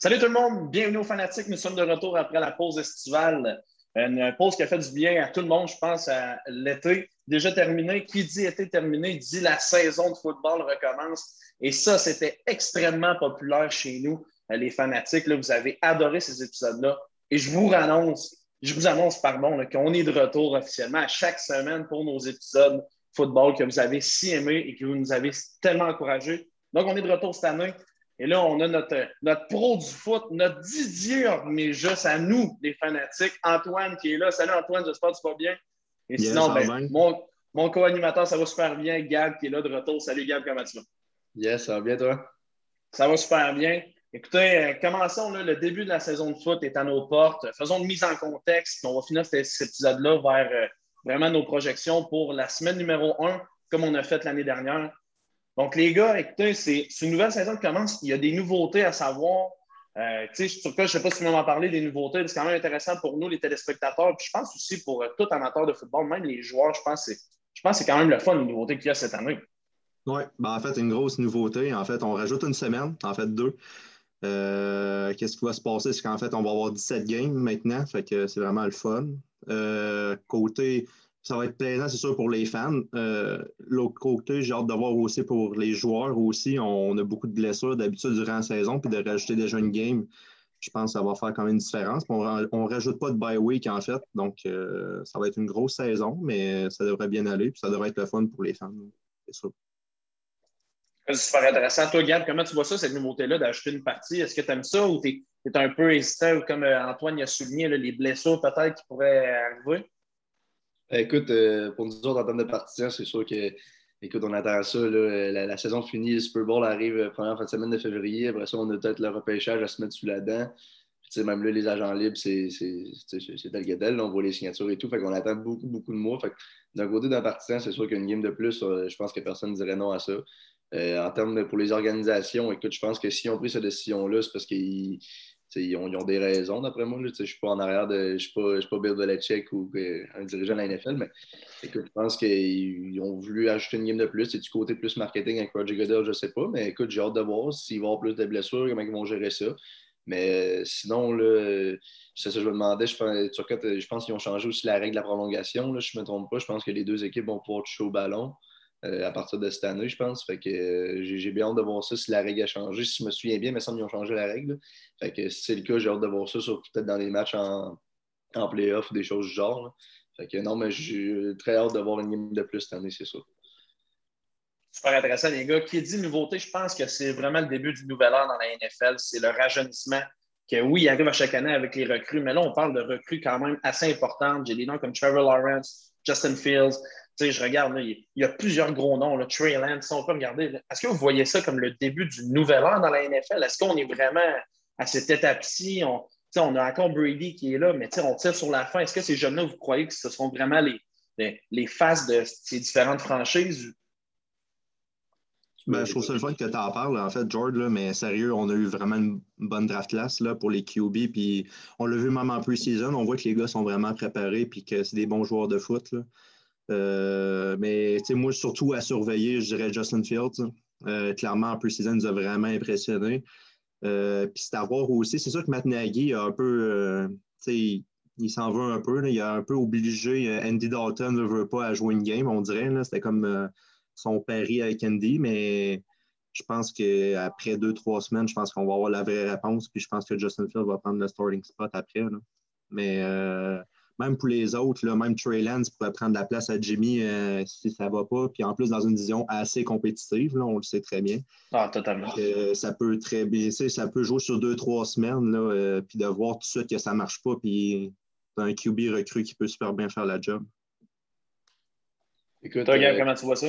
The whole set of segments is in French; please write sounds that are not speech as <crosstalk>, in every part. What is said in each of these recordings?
Salut tout le monde, bienvenue aux Fanatiques. Nous sommes de retour après la pause estivale. Une pause qui a fait du bien à tout le monde, je pense, à l'été. Déjà terminé. Qui dit été terminé dit la saison de football recommence. Et ça, c'était extrêmement populaire chez nous, les fanatiques. Vous avez adoré ces épisodes-là. Et je vous annonce, je vous annonce, pardon, qu'on est de retour officiellement à chaque semaine pour nos épisodes football que vous avez si aimés et que vous nous avez tellement encouragés. Donc, on est de retour cette année. Et là, on a notre, notre pro du foot, notre Didier, mais juste à nous, les fanatiques, Antoine qui est là. Salut Antoine, j'espère que tu vas bien. Et sinon, ben, mon, mon co-animateur, ça va super bien. Gab qui est là de retour. Salut Gab, comment tu vas? Yes, ça va bien toi? Ça va super bien. Écoutez, euh, commençons. le début de la saison de foot est à nos portes. Faisons une mise en contexte. On va finir cet, épisode-là vers euh, vraiment nos projections pour la semaine numéro 1, comme on a fait l'année dernière. Donc, les gars, écoutez, c'est une nouvelle saison qui commence. Il y a des nouveautés à savoir. Euh, je ne sais pas si veux m'en parler des nouveautés. C'est quand même intéressant pour nous, les téléspectateurs. Puis je pense aussi pour euh, tout amateur de football, même les joueurs, je pense que c'est quand même le fun, les nouveautés qu'il y a cette année. Oui, ben en fait, une grosse nouveauté. En fait, on rajoute une semaine, en fait deux. Euh, qu'est-ce qui va se passer? C'est qu'en fait, on va avoir 17 games maintenant. Fait que c'est vraiment le fun. côté ça va être plaisant, c'est sûr, pour les fans. Euh, l'autre côté, j'ai hâte de voir aussi pour les joueurs aussi. On a beaucoup de blessures d'habitude durant la saison, puis de rajouter déjà une game, je pense que ça va faire quand même une différence. On ne rajoute pas de bye week en fait, donc euh, ça va être une grosse saison, mais ça devrait bien aller, puis ça devrait être le fun pour les fans, c'est sûr. C'est super intéressant. Toi, Gab, comment tu vois ça, cette nouveauté-là, d'ajouter une partie? Est-ce que tu aimes ça ou tu es, un peu hésitant, ou comme euh, Antoine a souligné, les blessures peut-être qui pourraient arriver? Écoute, euh, pour nous autres, en termes de partisans, c'est sûr que, écoute, on attend ça. la, saison finit, le Super Bowl arrive euh, première fin de semaine de février. Après ça, on a peut-être le repêchage à se mettre sous la dent. Puis, même là, les agents libres, c'est tel que tel. on voit les signatures et tout. Fait qu'on attend beaucoup, beaucoup de mois. Fait d'un côté, d'un partisan, c'est sûr qu'une game de plus, euh, je pense que personne ne dirait non à ça. en termes de, pour les organisations, écoute, je pense que si on pris cette décision-là, c'est parce qu'ils ils ont, des raisons, d'après moi. Je ne suis pas en arrière de. Je suis, pas, pas Bill Belichick ou un dirigeant de la NFL, mais écoute, je pense qu'ils ont voulu ajouter une game de plus. C'est du côté plus marketing avec Roger Goodell, je ne sais pas. Mais écoute, j'ai hâte de voir s'il va y avoir plus de blessures, comment ils vont gérer ça. Mais sinon, là, c'est ça que je me demandais. Je pense, je pense qu'ils ont changé aussi la règle de la prolongation. Là, je ne me trompe pas. Je pense que les deux équipes vont pouvoir toucher au ballon. Euh, à partir de cette année, je pense. Fait que euh, j'ai bien hâte de voir ça si la règle a changé. Si je me souviens bien, ça, ils ont changé la règle. Fait que si c'est le cas, j'ai hâte de voir ça, peut-être dans les matchs en, en playoff ou des choses du genre. Fait que non, mais j'ai très hâte de voir une game de plus cette année, c'est ça. Super intéressant, les gars. Qui dit nouveauté, je pense que c'est vraiment le début du nouvel an dans la NFL. C'est le rajeunissement que oui, il arrive à chaque année avec les recrues, mais là, on parle de recrues quand même assez importantes. J'ai des noms comme Trevor Lawrence, Justin Fields, je regarde, il y a plusieurs gros noms, là, Trey Lance, on peut regarder. Est-ce que vous voyez ça comme le début du nouvel an dans la NFL? Est-ce qu'on est vraiment à cette étape-ci? On, on a encore Brady qui est là, mais on tire sur la fin. Est-ce que ces jeunes-là, vous croyez que ce seront vraiment les, les, faces de ces différentes franchises? Ben, je trouve ça le fun que tu en parles, en fait, George, là, mais sérieux, on a eu vraiment une bonne draft class là, pour les QB. Puis on l'a vu même en pre-season. On voit que les gars sont vraiment préparés et que c'est des bons joueurs de foot. Là. Euh, mais moi, surtout à surveiller, je dirais Justin Fields. Euh, clairement, en pre-season, nous a vraiment impressionné. Euh, puis c'est à voir aussi, c'est sûr que Matt Nagy a un peu, il, il s'en veut un peu. il a un peu obligé Andy Dalton ne veut pas à jouer une game, on dirait. C'était comme son pari avec Andy, mais je pense qu'après deux, trois semaines, je pense qu'on va avoir la vraie réponse. Puis je pense que Justin Fields va prendre le starting spot après. Mais même pour les autres, là, même Trey Lance pourrait prendre la place à Jimmy euh, si ça ne va pas. Puis en plus, dans une vision assez compétitive, là, on le sait très bien. Ah, totalement. ça peut très bien, ça peut jouer sur deux, trois semaines, là, euh, puis de voir tout de suite que ça ne marche pas, puis un QB recru qui peut super bien faire la job. Écoute, Toi, euh, comment tu vois ça?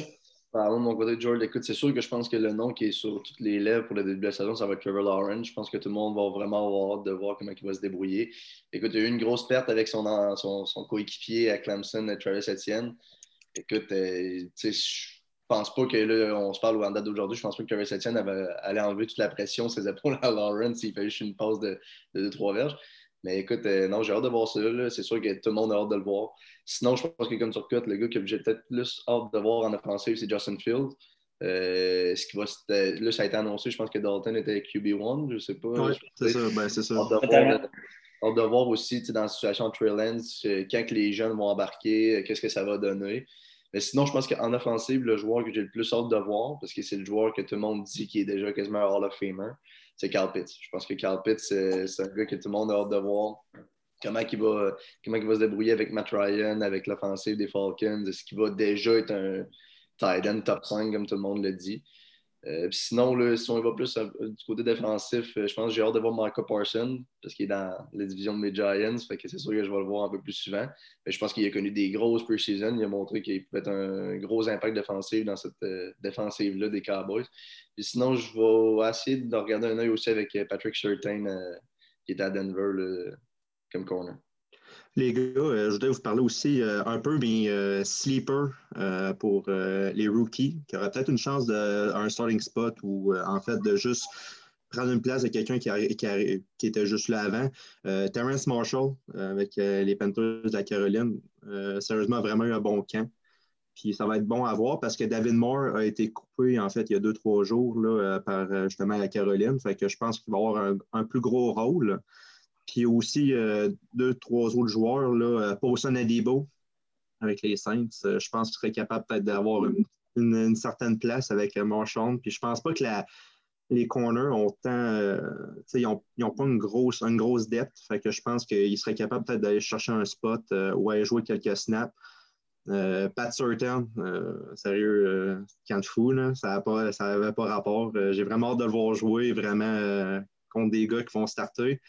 Parlons de mon côté, George. Écoute, c'est sûr que je pense que le nom qui est sur toutes les lèvres pour le début de la saison, ça va être Trevor Lawrence. Je pense que tout le monde va vraiment avoir hâte de voir comment il va se débrouiller. Écoute, il y a eu une grosse perte avec son, son, coéquipier à Clemson, Travis Etienne. Écoute, euh, sais, je pense pas que là, on se parle en date d'aujourd'hui, je pense pas que Travis Etienne allait enlever toute la pression ses épaules à Lawrence s'il fait juste une pause de 2-3 verges. Mais écoute, euh, non, j'ai hâte de voir ça. C'est sûr que tout le monde a hâte de le voir. Sinon, je pense que comme sur cut, le gars que j'ai peut-être plus hâte de voir en offensive, c'est Justin Fields. Euh, ce qui va, là, ça a été annoncé, je pense que Dalton était QB1, je ne sais pas. Oui, c'est ça, ben, c'est ça. On doit voir aussi dans la situation de Trey Lance, euh, quand les jeunes vont embarquer, euh, qu'est-ce que ça va donner. Mais sinon, je pense qu'en offensive, le joueur que j'ai le plus hâte de voir, parce que c'est le joueur que tout le monde dit qui est déjà quasiment un Hall of Famer, c'est Carl Pitts. Je pense que Carl Pitts, c'est un gars que tout le monde a hâte de voir. Comment il va, comment va se débrouiller avec Matt Ryan, avec l'offensive des Falcons? Est-ce qu'il va déjà être un tight end top 5, comme tout le monde le dit? Euh, sinon, là, si on va plus euh, du côté défensif, euh, je pense que j'ai hâte de voir Michael Parson parce qu'il est dans la division de mes Giants. C'est sûr que je vais le voir un peu plus souvent. Mais je pense qu'il a connu des grosses pre-season. Il a montré qu'il pouvait être un gros impact défensif dans cette défensive-là des Cowboys. Sinon, je vais essayer de regarder un œil aussi avec Patrick Surtain qui est à Denver comme corner. Les gars, euh, je voudrais vous parler aussi euh, un peu mes euh, sleepers pour les rookies, qui auraient peut-être une chance d'un starting spot ou en fait de juste prendre une place de quelqu'un qui, était juste là avant. Terrence Marshall avec les Panthers de la Caroline, sérieusement, vraiment eu un bon camp. Puis ça va être bon à voir parce que David Moore a été coupé en fait il y a deux, trois jours là, par justement la Caroline. Fait que je pense qu'il va avoir un plus gros rôle. Puis aussi euh, deux, trois autres joueurs, là, euh, Adibo avec les Saints. Euh, je pense qu'il serait capable peut-être d'avoir une, certaine place avec Marchand. Puis je pense pas que les corners ont tant. ils n'ont pas une grosse, une grosse. Fait que je pense qu'il serait capable peut-être d'aller chercher un spot ou aller jouer quelques snaps. Pat Certain, sérieux, quand fou, là, ça n'avait pas, pas, rapport. J'ai vraiment hâte de le voir jouer vraiment contre des gars qui vont starter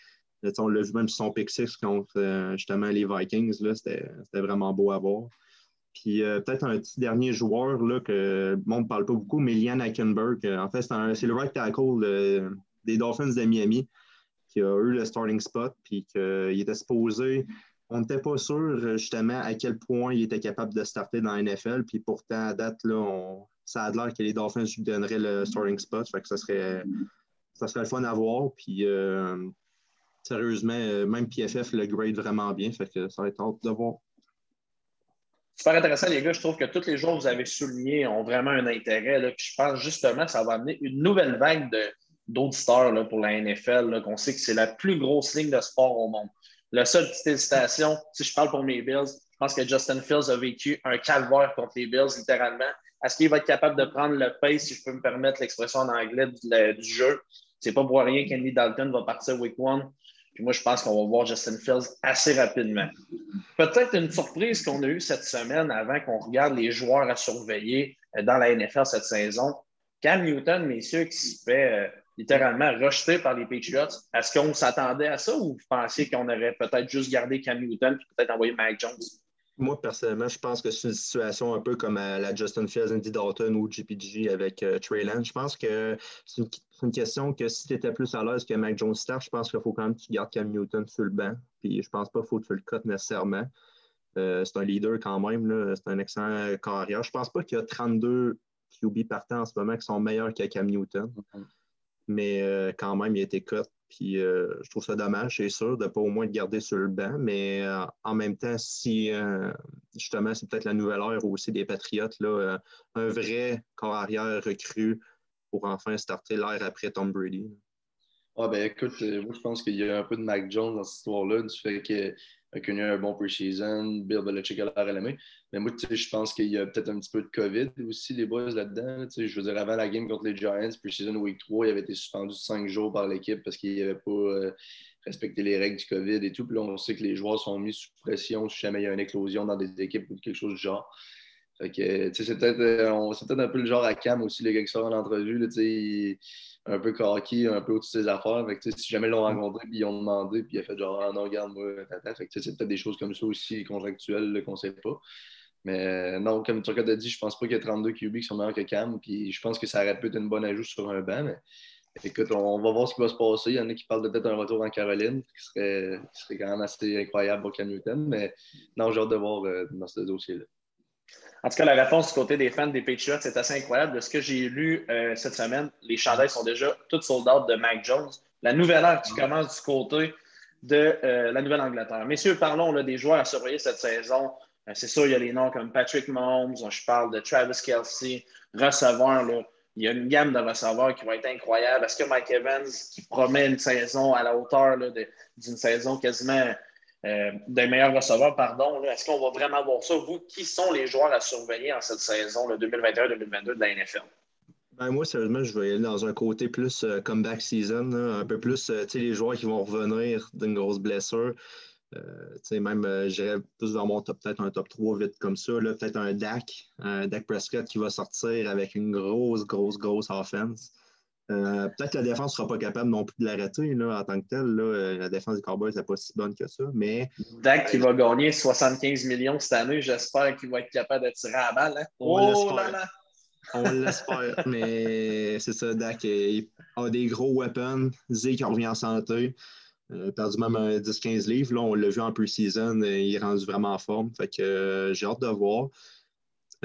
on l'a vu même son pick 6 contre euh, justement les Vikings. C'était vraiment beau à voir. Puis euh, peut-être un petit dernier joueur là, que le monde ne parle pas beaucoup, mais Liam Hackenberg. Euh, en fait, c'est le right tackle des Dolphins de Miami qui a eu le starting spot, puis qu'il était supposé. On n'était pas sûr justement à quel point il était capable de starter dans la NFL, puis pourtant, à date, là, ça a l'air que les Dolphins lui donneraient le starting spot. Fait ça serait, ça serait le fun à voir. Puis sérieusement, euh, même PFF le grade vraiment bien. Fait que ça va être hâte de voir. Super intéressant, les gars. Je trouve que tous les jours que vous avez soulignés ont vraiment un intérêt. je pense justement que ça va amener une nouvelle vague d'auditeurs pour la NFL, qu'on sait que c'est la plus grosse ligne de sport au monde. La seule petite hésitation, si je parle pour mes Bills, je pense que Justin Fields a vécu un calvaire contre les Bills, littéralement. Est-ce qu'il va être capable de prendre le pace, si je peux me permettre l'expression en anglais, du, jeu? C'est pas pour rien qu'Andy Dalton va partir week one moi, je pense qu'on va voir Justin Fields assez rapidement. Peut-être une surprise qu'on a eue cette semaine avant qu'on regarde les joueurs à surveiller euh, dans la NFL cette saison. Cam Newton, messieurs, qui se fait euh, littéralement rejeter par les Patriots. Est-ce qu'on s'attendait à ça ou vous pensiez qu'on aurait peut-être juste gardé Cam Newton et peut-être envoyé Mike Jones? Moi, personnellement, je pense que c'est une situation un peu comme à la Justin Fields, Andy Dalton ou GPG avec euh, Trey Lance. Je pense que c'est une, question que si tu étais plus à l'aise que Mac Jones start, je pense qu'il faut quand même que tu gardes Cam Newton sur le banc. Puis je pense pas qu'il faut que tu le cut nécessairement. Euh, c'est un leader quand même. C'est un excellent carrière. Je pense pas qu'il y a 32 QB partants en ce moment qui sont meilleurs que Cam Newton. Mm-hmm. Mais euh, quand même, il a été cut puis euh, je trouve ça dommage, c'est sûr, de ne pas au moins le garder sur le banc. Mais euh, en même temps, si euh, justement, c'est peut-être la nouvelle ère aussi des Patriotes, là, un vrai corps arrière recru pour enfin starter l'ère après Tom Brady. Ah ben écoute, moi je pense qu'il y a un peu de Mac Jones dans cette histoire-là, du fait que a connu un bon pre-season, Bill Belichick a l'air à. Mais moi, je pense qu'il y a peut-être un petit peu de COVID aussi, les boys là-dedans. je veux dire, avant la game contre les Giants, pre-season week 3, il avait été suspendu cinq jours par l'équipe parce qu'il n'avait pas euh, respecté les règles du COVID et tout. Puis là, on sait que les joueurs sont mis sous pression si jamais il y a une éclosion dans des équipes ou quelque chose du genre. Fait que, c'est peut-être euh, peut un peu le genre à Cam aussi, les gars qui sortent en entrevue. Là, un peu cocky, un peu au-dessus de ses affaires. si jamais ils l'ont rencontré, puis ils ont demandé, puis il a fait genre, ah non, regarde-moi, c'est peut-être des choses comme ça aussi contractuelles qu'on ne sait pas. Mais non, comme tu as dit, je pense pas qu'il y a 32 QB qui sont meilleurs que Cam, puis je pense que ça aurait pu être une bonne ajout sur un banc, mais écoute, on, va voir ce qui va se passer. Il y en a qui parlent de peut-être un retour en Caroline, qui serait, quand même assez incroyable pour Cam Newton, mais non, j'ai hâte de voir euh, dans ce dossier-là. En tout cas, la réponse du côté des fans des Patriots, c'est assez incroyable. De ce que j'ai lu euh, cette semaine, les chandails sont déjà toutes sold de Mac Jones. La nouvelle ère qui commence du côté de euh, la Nouvelle-Angleterre. Messieurs, parlons là, des joueurs à surveiller cette saison. c'est sûr, il y a les noms comme Patrick Mahomes, je parle de Travis Kelsey, receveur. Il y a une gamme de receveurs qui va être incroyable. Est-ce que Mike Evans, qui promet une saison à la hauteur d'une saison quasiment euh, des meilleurs receveurs, pardon, est-ce qu'on va vraiment voir ça? Vous, qui sont les joueurs à surveiller en cette saison 2021-2022 de la NFL? Ben, moi, sérieusement, je vais aller dans un côté plus euh, comeback season, un peu plus euh, les joueurs qui vont revenir d'une grosse blessure. Euh, même, j'irais plus vers mon top, peut-être un top 3 vite comme ça. Peut-être un Dak, un Dak Prescott qui va sortir avec une grosse, grosse, grosse offense. Euh, peut-être que la défense ne sera pas capable non plus de l'arrêter en tant que telle. la défense des Cowboys n'est pas si bonne que ça. Mais... Dak qui va gagner 75 millions cette année, j'espère qu'il va être capable de tirer à la balle. Hein. On oh là On l'espère. <laughs> mais c'est ça, Dak a des gros weapons. Zeke revient en santé. Il a perdu même 10-15 livres. Là, on l'a vu en pre-season, il est rendu vraiment en forme. Fait que euh, j'ai hâte de voir.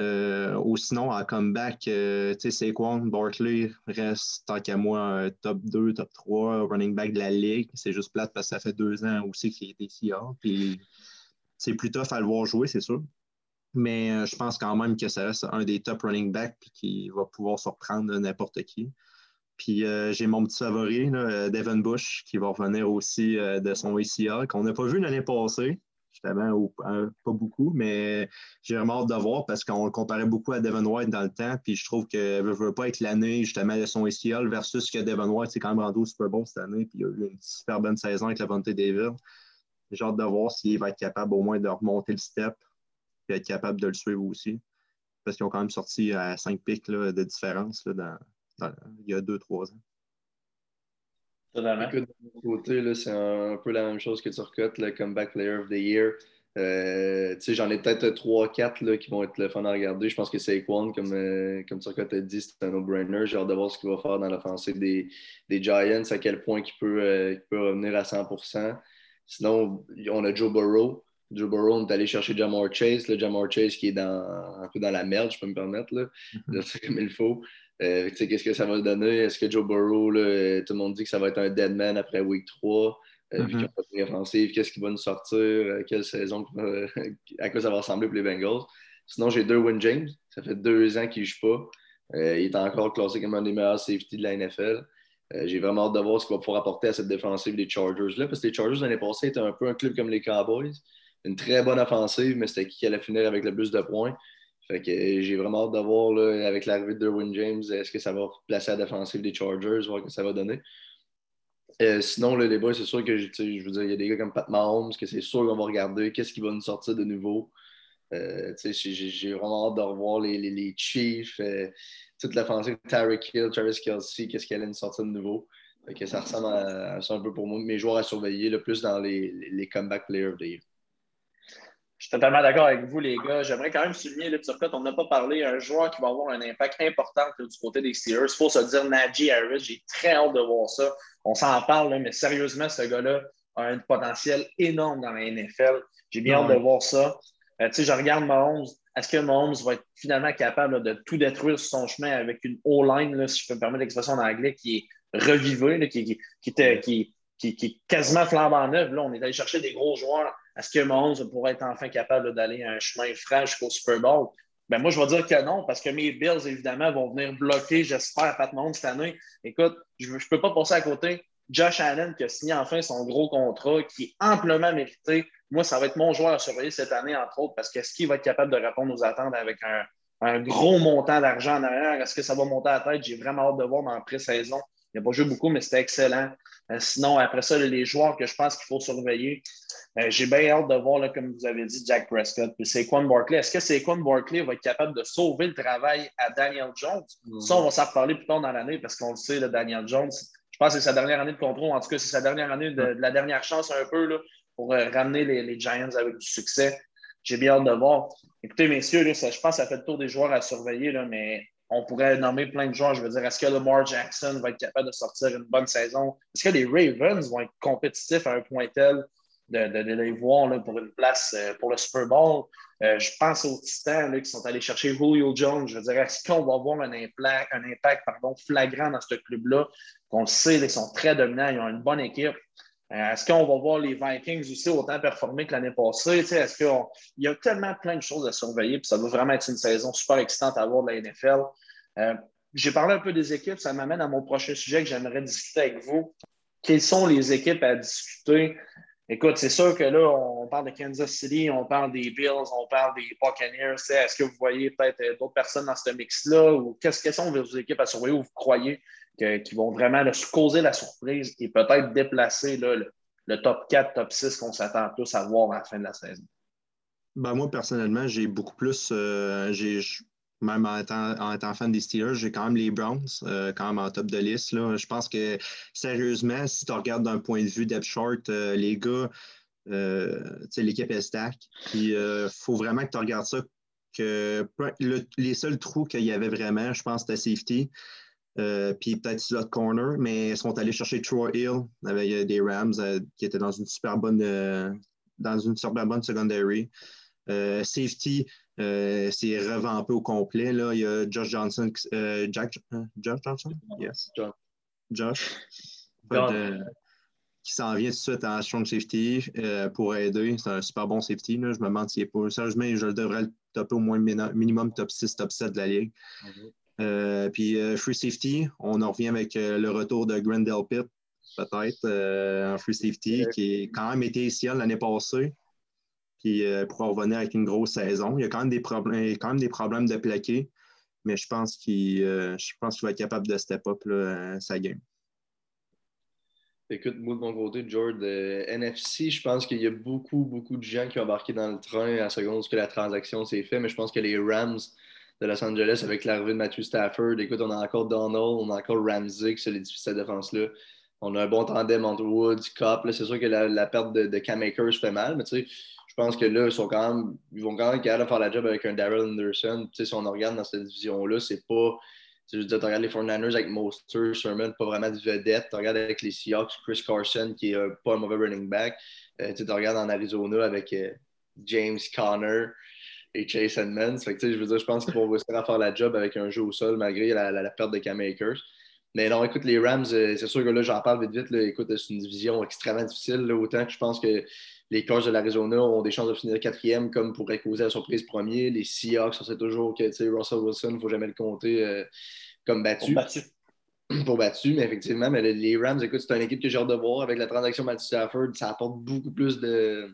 Euh, ou sinon, en comeback, euh, tu sais, Saquon, Barkley reste, tant qu'à moi, un top 2, top 3 running back de la ligue. C'est juste plate parce que ça fait deux ans aussi qu'il était ici. Puis c'est plus tough à le voir jouer, c'est sûr. Mais je pense quand même que ça reste un des top running backs et qu'il va pouvoir surprendre n'importe qui. Puis euh, j'ai mon petit favori, là, Devin Bush, qui va revenir aussi euh, de son ACL, qu'on n'a pas vu l'année passée, justement, ou, pas beaucoup, mais j'ai vraiment hâte de voir parce qu'on le comparait beaucoup à Devin White dans le temps. Puis je trouve que ne veut pas être l'année justement de son ACL versus que Devin White, c'est quand même rendu Super Bowl cette année. Puis il a eu une super bonne saison avec la Bonté David. J'ai hâte de voir s'il va être capable au moins de remonter le step et être capable de le suivre aussi. Parce qu'ils ont quand même sorti à 5 pics de différence là, dans il y a deux, trois ans. Écoute, de mon côté, c'est un, peu la même chose que Turcotte, le Comeback Player of the Year. Euh, j'en ai peut-être 3-4 qui vont être le fun à regarder. Je pense que Saquon, comme, euh, comme Turcotte a dit, c'est un no-brainer. J'ai hâte de voir ce qu'il va faire dans l'offensive des, des, Giants, à quel point il peut, euh, peut revenir à 100% Sinon, on a Joe Burrow. Joe Burrow, on est allé chercher Jamar Chase. Le Jamar Chase qui est dans, un peu dans la merde, je peux me permettre, là, mm-hmm. <laughs> comme il faut. Euh, qu'est-ce que ça va donner? Est-ce que Joe Burrow, là, tout le monde dit que ça va être un dead man après week 3, euh, mm -hmm. puis offensive, qu'est-ce qui va nous sortir? Euh, quelle saison? <laughs> à quoi ça va ressembler pour les Bengals? Sinon, j'ai Derwin James. Ça fait deux ans qu'il ne joue pas. il est encore classé comme un des meilleurs safety de la NFL. j'ai vraiment hâte de voir ce qu'il va pouvoir apporter à cette défensive des Chargers-là, parce que les Chargers l'année passée étaient un peu un club comme les Cowboys. Une très bonne offensive, mais c'était qui allait finir avec le plus de points. Fait que euh, j'ai vraiment hâte de voir avec l'arrivée de Derwin James, est-ce que ça va replacer la défensive des Chargers, voir ce que ça va donner. Euh, sinon, le débat, c'est sûr que je veux dire, il y a des gars comme Pat Mahomes, que c'est sûr qu'on va regarder qu'est-ce qui va nous sortir de nouveau. Euh, j'ai vraiment hâte de revoir les, les, Chiefs, toute l'offensive, Tyreek Hill, Travis Kelsey, qu'est-ce qu'elle allait nous sortir de nouveau. que ça ressemble à, ça un peu pour moi, mes joueurs à surveiller, le plus dans les, les comeback players of the year. Je suis totalement d'accord avec vous, les gars. J'aimerais quand même souligner, le Turcotte, on n'a pas parlé, un joueur qui va avoir un impact important du côté des Steelers. Il faut se dire Najee Harris. J'ai très hâte de voir ça. On s'en parle, mais sérieusement, ce gars-là a un potentiel énorme dans la NFL. J'ai bien hâte de voir ça. Euh, tu sais, je regarde Mahomes. Est-ce que Mahomes va être finalement capable de tout détruire sur son chemin avec une O-line, si je peux me permettre l'expression en anglais, qui est revivée, qui, qui, qui, qui, est quasiment flambant neuf? Là, on est allé chercher des gros joueurs est-ce que Mahomes pourrait être enfin capable d'aller un chemin franc jusqu'au Super Bowl? Ben moi, je vais dire que non, parce que mes Bills, évidemment, vont venir bloquer, j'espère, Pat Mahomes cette année. Écoute, je ne peux pas passer à côté. Josh Allen qui a signé enfin son gros contrat, qui est amplement mérité. Moi, ça va être mon joueur à surveiller cette année, entre autres, parce qu'est-ce qu'il va être capable de répondre aux attentes avec un, un gros montant d'argent en arrière? Est-ce que ça va monter à la tête? J'ai vraiment hâte de voir dans la pré-saison. Il n'a pas joué beaucoup, mais c'était excellent. Euh, sinon, après ça, les joueurs que je pense qu'il faut surveiller, euh, j'ai bien hâte de voir, comme vous avez dit, Jack Prescott puis Saquon Barkley. Est-ce que Saquon Barkley va être capable de sauver le travail à Daniel Jones? Ça, on va s'en reparler plus tard dans l'année parce qu'on le sait, Daniel Jones, je pense que c'est sa dernière année de contrôle. En tout cas, c'est sa dernière année de, la dernière chance un peu là, pour euh, ramener les, Giants avec du succès. J'ai bien hâte de voir. Écoutez, messieurs, je pense que ça fait le tour des joueurs à surveiller, là, mais on pourrait nommer plein de joueurs. Je veux dire, est-ce que Lamar Jackson va être capable de sortir une bonne saison? Est-ce que les Ravens vont être compétitifs à un point tel de, les voir pour une place euh, pour le Super Bowl? Euh, je pense aux Titans qui sont allés chercher Julio Jones. Je veux dire, est-ce qu'on va avoir un impact, un impact pardon, flagrant dans ce club-là? On le sait, ils sont très dominants, ils ont une bonne équipe. Euh, est-ce qu'on va voir les Vikings aussi autant performer que l'année passée? Est-ce qu'il y a tellement plein de choses à surveiller, puis ça va vraiment être une saison super excitante à voir de la NFL. Euh, j'ai parlé un peu des équipes, ça m'amène à mon prochain sujet que j'aimerais discuter avec vous. Quelles sont les équipes à discuter? Écoute, c'est sûr que là, on parle de Kansas City, on parle des Bills, on parle des Buccaneers. Est-ce que vous voyez peut-être d'autres personnes dans ce mix-là? Ou qu'est-ce que sont vos équipes à surveiller où vous croyez qui vont vraiment causer la surprise et peut-être déplacer le, top 4, top 6 qu'on s'attend tous à voir à la fin de la saison? Ben, moi, personnellement, j'ai beaucoup plus. Euh, même en étant, fan des Steelers, j'ai quand même les Browns, euh, quand même en top de liste. Là. Je pense que, sérieusement, si tu regardes d'un point de vue depth short, euh, les gars, l'équipe est stack. Il faut vraiment que tu regardes ça. Que les seuls trous qu'il y avait vraiment, je pense, c'était safety. Euh, puis peut-être slot corner, mais ils sont allés chercher Troy Hill avec euh, des Rams euh, qui étaient dans une super bonne, dans une super bonne secondary. safety, c'est revampé au complet. Là. Il y a Josh Johnson, Jack, Josh Johnson? Yes. Josh. qui s'en vient tout de suite en strong safety pour aider. C'est un super bon safety. Là. Je me demande s'il est pas. Sérieusement, je devrais le topper au moins minimum top 6, top 7 de la ligue. Mhm. Euh, puis euh, Free Safety, on en revient avec euh, le retour de Grendel Pitt, peut-être, en Free Safety, qui a quand même été ici l'année passée. Puis pour revenir avec une grosse saison. Il y a quand même des problèmes, quand même des problèmes de plaquer, mais je pense qu'il va être capable de step up sa game. Écoute, moi de mon côté, George, NFC, je pense qu'il y a beaucoup, beaucoup de gens qui ont embarqué dans le train à seconde que la transaction s'est faite, mais je pense que les Rams de Los Angeles avec l'arrivée de Matthew Stafford. Écoute, on a encore Donald, on a encore Ramsey qui solidifie cette défense-là. On a un bon tandem entre Woods, Cop. C'est sûr que la, perte de, de Cam Akers fait mal, mais tu sais, je pense que là, ils, sont quand même, ils vont quand même capable faire la job avec un Daryl Anderson. Tu sais, si on regarde dans cette division-là, c'est pas. Tu veux tu regardes les 49ers avec Monster, Sherman, pas vraiment de vedette. Tu regardes avec les Seahawks, Chris Carson, qui est pas un mauvais running back. Euh, tu regardes en Arizona avec euh, James Conner et Chase Edmonds. Fait que, je veux dire, je pense qu'ils vont réussir à faire la job avec un jeu au sol malgré la, perte de Cam Akers. Mais non, écoute, les Rams, euh, c'est sûr que là, j'en parle vite vite. Là, écoute, c'est une division extrêmement difficile. autant que je pense que les Cars de l'Arizona ont des chances de finir quatrième comme pourrait causer la surprise premier. Les Seahawks, on sait toujours que Russell Wilson, il ne faut jamais le compter euh, comme battu. Pour battu. <clears throat> Pour battu, mais effectivement, mais les Rams, écoute, c'est une équipe que j'ai hâte de voir. Avec la transaction Matthew Stafford, ça apporte beaucoup plus de,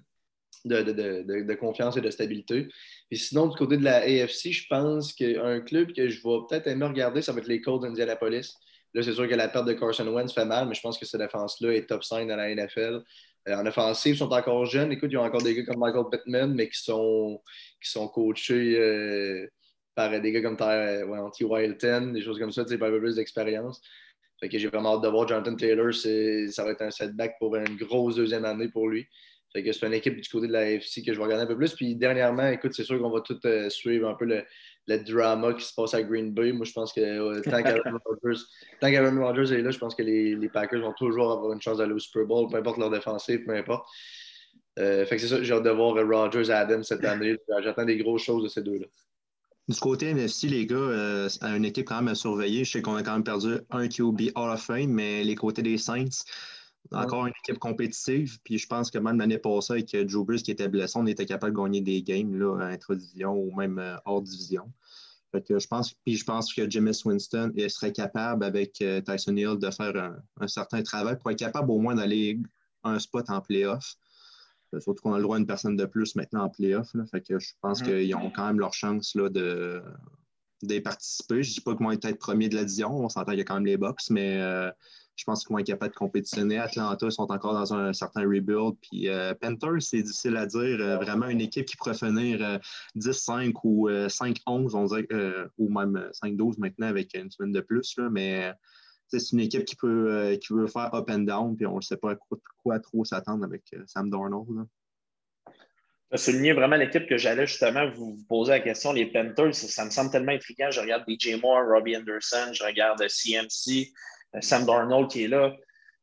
de, confiance et de stabilité. Sinon, du côté de la AFC, je pense qu'un club que je vais peut-être aimer regarder, ça va être les Colts d'Indianapolis. Là, c'est sûr que la perte de Carson Wentz fait mal, mais je pense que cette défense-là est top 5 dans la NFL. Euh, en offensive, ils sont encore jeunes. Écoute, ils ont encore des gars comme Michael Pittman, mais qui sont, coachés euh, par des gars comme. Ouais, T. des choses comme ça, par un peu plus d'expérience. Fait que j'ai vraiment hâte de voir Jonathan Taylor. Ça va être un setback pour une grosse deuxième année pour lui c'est une équipe du côté de la AFC que je vais regarder un peu plus. Puis dernièrement, écoute, c'est sûr qu'on va tout euh, suivre un peu le, drama qui se passe à Green Bay. Moi, je pense que <laughs> euh, tant qu'Aaron Rodgers, est là, je pense que les, Packers vont toujours avoir une chance d'aller au Super Bowl, peu importe leur défensive, peu importe. Euh, fait que c'est ça, j'ai hâte de voir Rodgers et Adams cette année. J'attends des grosses choses de ces deux-là. Du côté NFC, les gars, c'est une équipe quand même à surveiller. Je sais qu'on a quand même perdu un QB Hall of Fame, mais les côtés des Saints, encore une équipe compétitive. Puis je pense que même l'année passée, avec Joe Bruce qui était blessé, on était capable de gagner des games là, à intra-division ou même euh, hors division. que je pense, puis je pense que James Winston serait capable avec euh, Tyson Hill de faire un, certain travail pour être capable au moins d'aller un spot en playoff. Euh, surtout qu'on a le droit à une personne de plus maintenant en playoff. Fait que je pense mm-hmm. qu'ils ont quand même leur chance là, de, participer. Je ne dis pas qu'ils vont être premiers de la division. On s'entend qu'il y a quand même les box, mais je pense qu'ils vont être capables de compétitionner. Atlanta sont encore dans un certain rebuild. Puis euh, Panthers, c'est difficile à dire. Euh, vraiment une équipe qui pourrait finir 10-5 euh, ou 5-11, on dirait, ou même 5-12 maintenant avec une semaine de plus. Là, mais c'est une équipe qui peut, qui veut faire up and down. Puis on ne sait pas à quoi, trop s'attendre avec Sam Darnold. Souligné vraiment l'équipe que j'allais justement vous, poser la question. Les Panthers, ça, me semble tellement intriguant. Je regarde DJ Moore, Robbie Anderson, je regarde CMC. Sam Darnold qui est là.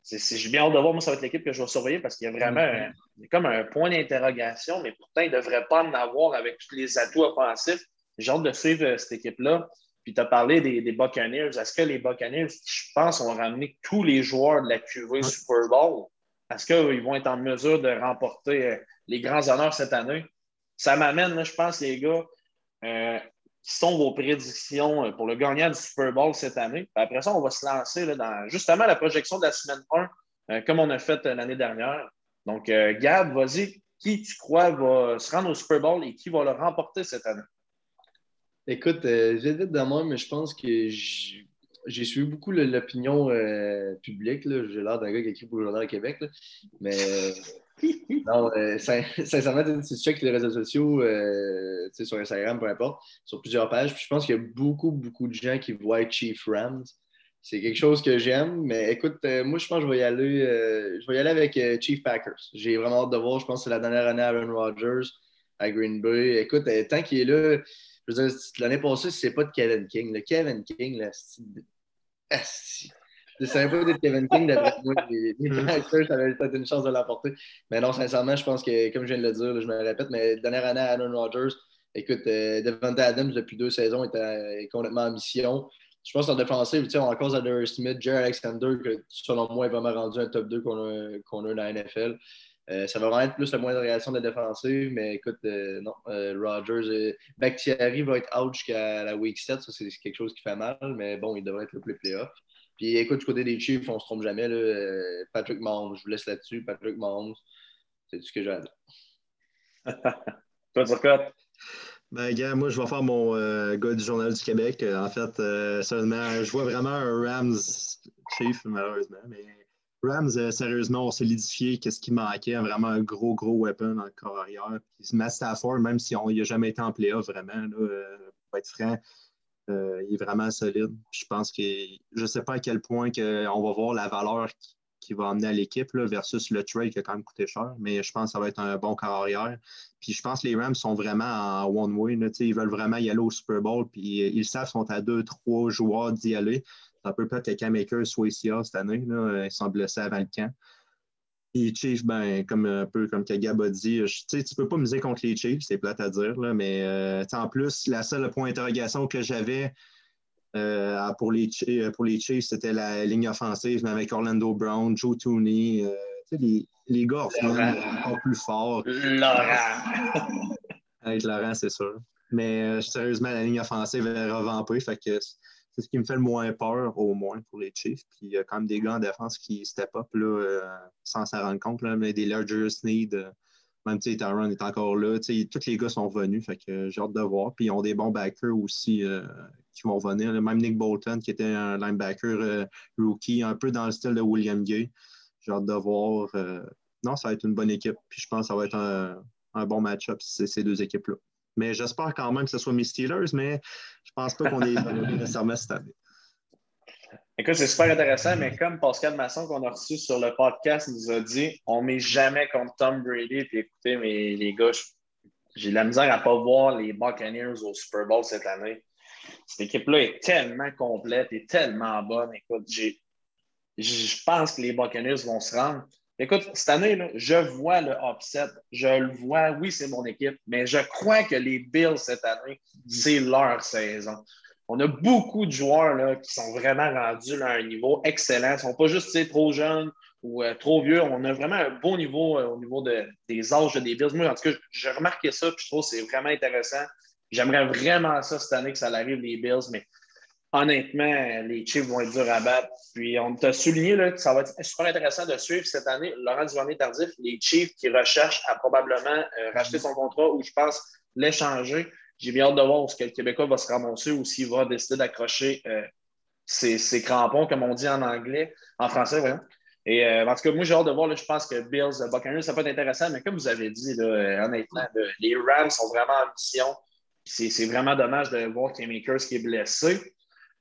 J'ai bien hâte de voir, moi, ça va être l'équipe que je vais surveiller parce qu'il y a vraiment mm-hmm. comme un point d'interrogation, mais pourtant, il ne devrait pas en avoir avec tous les atouts offensifs. J'ai hâte de suivre euh, cette équipe-là. Puis tu as parlé des, des Buccaneers. Est-ce que les Buccaneers, je pense, ont ramené tous les joueurs de la QV Super Bowl? est-ce qu'ils vont être en mesure de remporter euh, les grands honneurs cette année? Ça m'amène, je pense, les gars, euh, sont vos prédictions euh, pour le gagnant du Super Bowl cette année. après ça, on va se lancer dans justement la projection de la semaine 1, comme on a fait l'année dernière. Donc, Gab, vas-y, qui tu crois va se rendre au Super Bowl et qui va le remporter cette année? Écoute, j'ai vite de moi, mais je pense que j'ai suivi beaucoup l'opinion euh, publique. J'ai l'air d'un gars qui écrit pour le Journal Québec. Mais non, euh, <laughs> sincèrement, si tu checkes les réseaux sociaux, euh, sur Instagram, peu importe, sur plusieurs pages, je pense qu'il y a beaucoup, beaucoup de gens qui voient Chief Rams. C'est quelque chose que j'aime, mais écoute, moi, je pense que je vais y aller, je vais y aller avec Chief Packers. J'ai vraiment hâte de voir. Je pense que c'est la dernière année à Aaron Rodgers à Green Bay. Écoute, tant qu'il est là, l'année passée, c'est pas de Kevin King. Le Kevin King, là, je savais pas d'être Kevin King, d'après moi, les, les ça avait peut-être une chance de l'apporter. Mais non, sincèrement, je pense que, comme je viens de le dire, je me répète, mais dernière année à Aaron Rodgers, écoute, euh, Devante Adams, depuis deux saisons, est, complètement en mission. Je pense qu'en défensive, tu sais, on a cause à Smith, Jerry Alexander, que selon moi est vraiment rendu un top 2 qu'on a, qu'on a dans la NFL. Euh, ça va vraiment être plus la moindre réaction de la défensive, mais écoute, euh, non, euh, Rogers, Bakhtiari va être out jusqu'à la week 7, ça c'est quelque chose qui fait mal, mais bon, il devrait être le plus playoff. Puis écoute, du côté des Chiefs, on ne se trompe jamais. Là, Patrick Mahomes, je vous laisse là-dessus. Patrick Mahomes, c'est tout ce que j'ai à dire. <laughs> Toi, Turcotte? Ben, gars, moi, je vais faire mon gars du Journal du Québec. En fait, seulement, je vois vraiment un Rams Chief, malheureusement, mais Rams, euh, sérieusement, ont solidifié qu'est-ce qui manquait, vraiment un gros, gros weapon dans le corps arrière. Puis Matt Stafford, même si on n'a jamais été en playoff, vraiment, là, euh, pour être franc, euh, il est vraiment solide. Je pense que je ne sais pas à quel point que on va voir la valeur qui, va amener à l'équipe versus le trade qui a quand même coûté cher, mais je pense que ça va être un bon corps arrière. Puis je pense que les Rams sont vraiment en one-way. Ils veulent vraiment y aller au Super Bowl, puis ils savent qu'ils sont à deux, trois joueurs d'y aller. Ça peut peut-être que Cam soit ici cette année. Ils sont blessés avant le camp. Et Chiefs, ben, comme un peu comme Gab a dit, tu ne peux pas miser contre les Chiefs, c'est plate à dire, là, mais euh, en plus, la seule point d'interrogation que j'avais euh, pour, les, pour les Chiefs, c'était la ligne offensive, mais avec Orlando Brown, Joe Tooney, euh, les, les gars encore plus forts. Laurent! avec Laurent, c'est sûr. Mais sérieusement, la ligne offensive est revampée, fait que c'est ce qui me fait le moins peur, au moins, pour les Chiefs. Puis il y a quand même des gars en défense qui step up là, euh, sans s'en rendre compte. Là, mais des larger need, euh, même Taron est encore là. Tous les gars sont venus. Fait que j'ai hâte de voir. Puis ils ont des bons backers aussi euh, qui vont venir. Même Nick Bolton, qui était un linebacker rookie, un peu dans le style de William Gay. J'ai hâte de voir. non, ça va être une bonne équipe. Puis je pense que ça va être un, un bon match-up, ces deux équipes-là. Mais j'espère quand même que ce soit mes Steelers, mais je pense pas qu'on est <laughs> nécessairement cette année. Écoute, c'est super intéressant, mais comme Pascal Masson qu'on a reçu sur le podcast nous a dit, on ne met jamais contre Tom Brady. Puis écoutez, mais les gars, j'ai de la misère à ne pas voir les Buccaneers au Super Bowl cette année. Cette équipe-là est tellement complète et tellement bonne. Écoute, je pense que les Buccaneers vont se rendre. Écoute, cette année, là, je vois le upset. Je le vois. Oui, c'est mon équipe, mais je crois que les Bills cette année, c'est leur saison. On a beaucoup de joueurs là, qui sont vraiment rendus à un niveau excellent. Ils ne sont pas juste trop jeunes ou euh, trop vieux. On a vraiment un beau niveau euh, au niveau des âges des Bills. Moi, en tout cas, j'ai remarqué ça, puis je trouve que c'est vraiment intéressant. J'aimerais vraiment ça cette année que ça arrive, les Bills, mais honnêtement, les Chiefs vont être durs à battre. Puis on t'a souligné là, que ça va être super intéressant de suivre cette année Laurent Duvernay-Tardif, les Chiefs qui recherchent à probablement euh, racheter son contrat ou je pense l'échanger. J'ai bien hâte de voir que le Québécois va se ramasser ou s'il va décider d'accrocher euh, ses, crampons, comme on dit en anglais, en français, voyons. Et euh, en tout cas, moi, j'ai hâte de voir. Là, je pense que Bills, Buccaneers, ça peut être intéressant, mais comme vous avez dit, là, honnêtement, les Rams sont vraiment en mission. C'est vraiment dommage de voir qu'il y a Makers qui est blessé.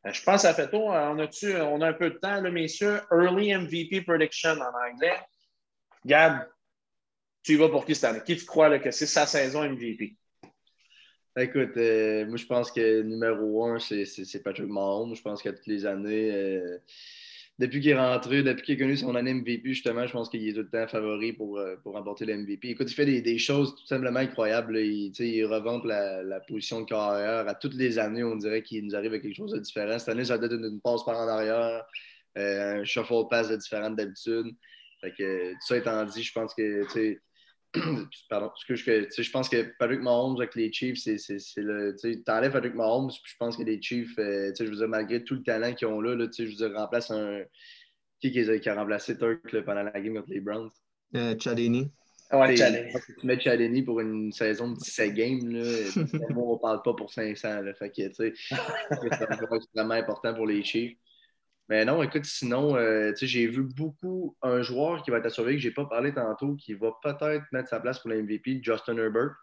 Euh, je pense que ça fait tôt. Euh, on a, euh, on a un peu de temps, là, messieurs? Early MVP prediction en anglais. Gab, tu y vas pour qui cette année? Qui tu crois que c'est sa saison MVP? Écoute, moi je pense que numéro un, c'est Patrick Mahomes. Je pense qu'à toutes les années, depuis qu'il est rentré, depuis qu'il a connu son année MVP, justement, je pense qu'il est tout le temps favori pour, euh, pour remporter le MVP. Écoute, il fait des, choses tout simplement incroyables. Il, il revente la, position de carrière. À toutes les années, on dirait qu'il nous arrive à quelque chose de différent. Cette année, ça donne une, passe par en arrière, euh, un shuffle pass de différent d'habitude. Fait que, tout ça étant dit, je pense que, <clears throat> pardon, que, je pense que Patrick Mahomes avec les Chiefs, c'est le. Tu enlèves Patrick Mahomes, puis je pense que les Chiefs, euh, je veux dire, malgré tout le talent qu'ils ont là, là je veux dire, remplace un. Qui, qui, a, remplacé Turk pendant la game contre les Browns? Euh, Chadini. Ouais, Chadini. Tu mets Chadini pour une saison de <laughs> 17 games, là, on ne parle pas pour 500. Là, fait que, tu sais, <laughs> c'est vraiment important pour les Chiefs. Mais non, écoute, sinon, euh, j'ai vu beaucoup un joueur qui va être à surveiller, que je n'ai pas parlé tantôt, qui va peut-être mettre sa place pour la MVP, Justin Herbert,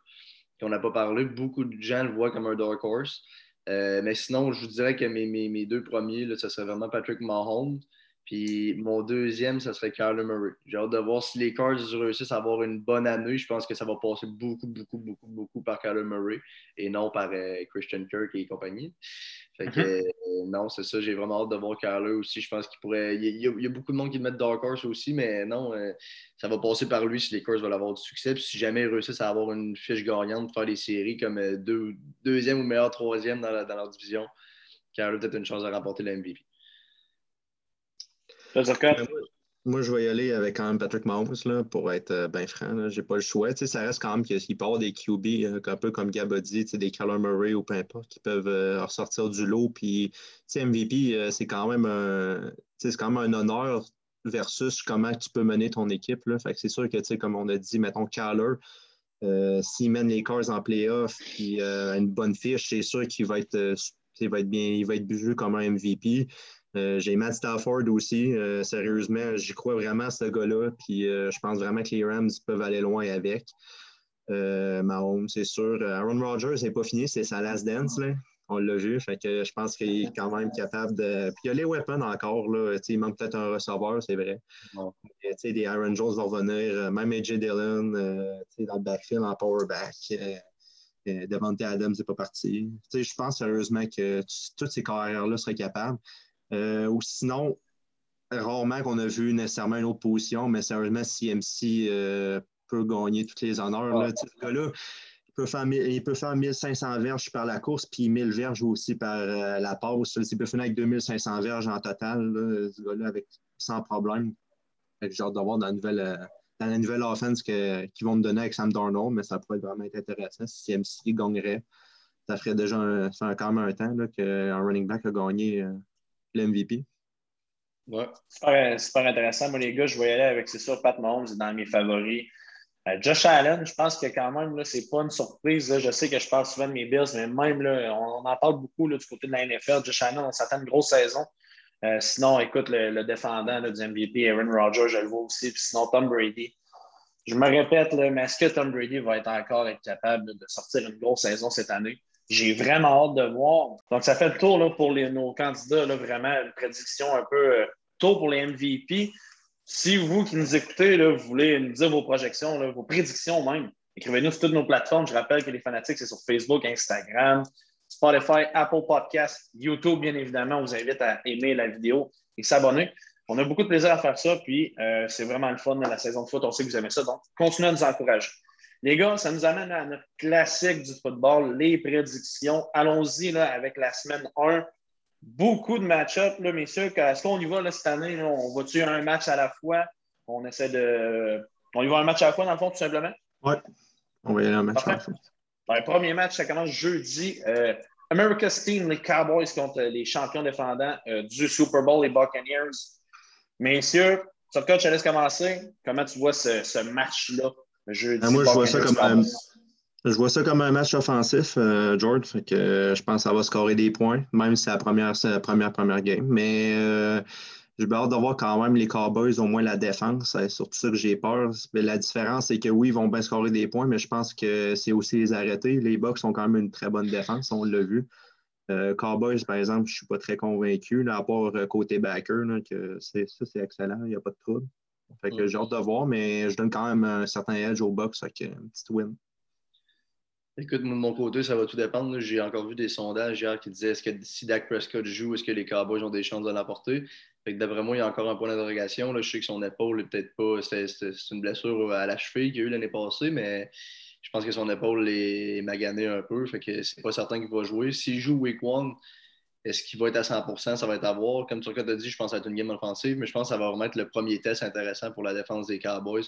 qu'on n'a pas parlé. Beaucoup de gens le voient comme un dark horse. Euh, mais sinon, je vous dirais que mes, mes, deux premiers, ce serait vraiment Patrick Mahomes. Puis mon deuxième, ce serait Kyler Murray. J'ai hâte de voir si les Cards réussissent à avoir une bonne année. Je pense que ça va passer beaucoup, beaucoup, beaucoup, beaucoup par Kyler Murray et non par euh, Christian Kirk et compagnie. Fait que, mm-hmm. euh, non, c'est ça. J'ai vraiment hâte de voir Kyler aussi. Je pense qu'il pourrait. Il y, a, beaucoup de monde qui le met Dark Horse aussi, mais non, euh, ça va passer par lui si les Cards veulent avoir du succès. Puis si jamais ils réussissent à avoir une fiche gagnante, faire des séries comme deuxième ou meilleur troisième dans, leur division, Kyler a peut-être une chance de remporter la MVP. Euh, moi, je vais y aller avec quand même Patrick Mahomes là, pour être euh, bien franc. Je n'ai pas le choix. ça reste quand même qu'il avoir des QB, euh, un peu comme Gab a dit, des Kyler Murray ou peu importe, qui peuvent ressortir du lot. Puis, MVP, c'est quand même un, quand même un honneur versus comment tu peux mener ton équipe. Là. Fait que c'est sûr que, comme on a dit, mettons Kyler, s'il mène les Cars en playoff puis une bonne fiche, c'est sûr qu'il va être, va être bien, il va être vu comme un MVP. Euh, j'ai Matt Stafford aussi. Euh, sérieusement, j'y crois vraiment à ce gars-là. Puis euh, je pense vraiment que les Rams peuvent aller loin avec. Mahomes, c'est sûr. Aaron Rodgers n'est pas fini, c'est sa last dance. Là. On l'a vu. Fait que je pense qu'il est quand même capable de. Puis il y a les weapons encore. Là. Il manque peut-être un receveur, c'est vrai. des Aaron Jones vont revenir. Même AJ Dillon dans le backfield en powerback. Devante Adams n'est pas parti. Je pense sérieusement que toutes ces carrières-là seraient capables. Euh, ou sinon, rarement qu'on a vu nécessairement une autre position, mais sérieusement, CMC euh, peut gagner tous les honneurs. Là, là il, peut faire, il peut faire 1500 verges par la course, puis 1000 verges aussi par euh, la passe. Il peut finir avec 2500 verges en total, ce gars-là, avec, sans problème. J'ai hâte de voir dans la nouvelle, dans la nouvelle offense qu'ils vont me donner avec Sam Darnold, mais ça pourrait vraiment être intéressant si CMC gagnerait. Ça ferait déjà un, ça quand même un temps qu'un running back a gagné l'MVP. Ouais. Super, intéressant. Moi, les gars, je vais aller avec, c'est sûr, Pat Mahomes dans mes favoris. Euh, Josh Allen, je pense que quand même, ce n'est pas une surprise. Je sais que je parle souvent de mes Bills, mais même, là, on, en parle beaucoup du côté de la NFL. Josh Allen, on s'attend une grosse saison. Euh, sinon, écoute, le, défendant du MVP, Aaron Rodgers, je le vois aussi. Puis sinon, Tom Brady. Je me répète, mais est-ce que Tom Brady va être encore être capable de sortir une grosse saison cette année? J'ai vraiment hâte de voir. Donc, ça fait le tour là, pour nos candidats, là, vraiment une prédiction un peu euh, tôt pour les MVP. Si vous qui nous écoutez, là, vous voulez nous dire vos projections, vos prédictions même, écrivez-nous sur toutes nos plateformes. Je rappelle que les fanatiques, c'est sur Facebook, Instagram, Spotify, Apple Podcasts, YouTube, bien évidemment. On vous invite à aimer la vidéo et s'abonner. On a beaucoup de plaisir à faire ça, puis euh, c'est vraiment le fun de la saison de foot. On sait que vous aimez ça, donc continuez à nous encourager. Les gars, ça nous amène à notre classique du football, les prédictions. Allons-y avec la semaine 1. Beaucoup de match-ups, messieurs. Est-ce qu'on y va là, cette année? on va-tu un match à la fois? On essaie de. On y va un match à la fois, dans le fond, tout simplement? Oui. On va y aller un match à la fois. le premier match, ça commence jeudi. Euh, America's Team, les Cowboys contre les champions défendants euh, du Super Bowl, les Buccaneers. Messieurs, sur le coach, je laisse commencer. Comment tu vois ce match-là? Ah, moi, je vois, ça comme un, je vois ça comme un match offensif, euh, George. Fait que, euh, je pense que ça va scorer des points, même si c'est la première, la première, première game. Mais euh, j'ai hâte de voir quand même les Cowboys, au moins la défense. C'est surtout ça que j'ai peur. la différence, c'est que oui, ils vont bien scorer des points, mais je pense que c'est aussi les arrêter. Les Bucks ont quand même une très bonne défense, on l'a vu. Cowboys, par exemple, je ne suis pas très convaincu, là, à part côté backer, que ça, c'est excellent, il n'y a pas de trouble. Fait que j'ai hâte de voir, mais je donne quand même un certain edge au box, avec une petite win. Écoute, de mon côté, ça va tout dépendre. J'ai encore vu des sondages hier qui disaient est-ce que si Dak Prescott joue, est-ce que les Cowboys ont des chances de l'emporter? Fait que d'après moi, il y a encore un point d'interrogation. Je sais que son épaule est peut-être pas. C'est une blessure à la cheville qu'il y a eu l'année passée, mais je pense que son épaule est maganée un peu. Fait que c'est pas certain qu'il va jouer. S'il joue week one, Est-ce qu'il va être à 100% Ça va être à voir. Comme Turcotte a dit, je pense que ça va être une game offensive, mais je pense que ça va vraiment être le premier test intéressant pour la défense des Cowboys.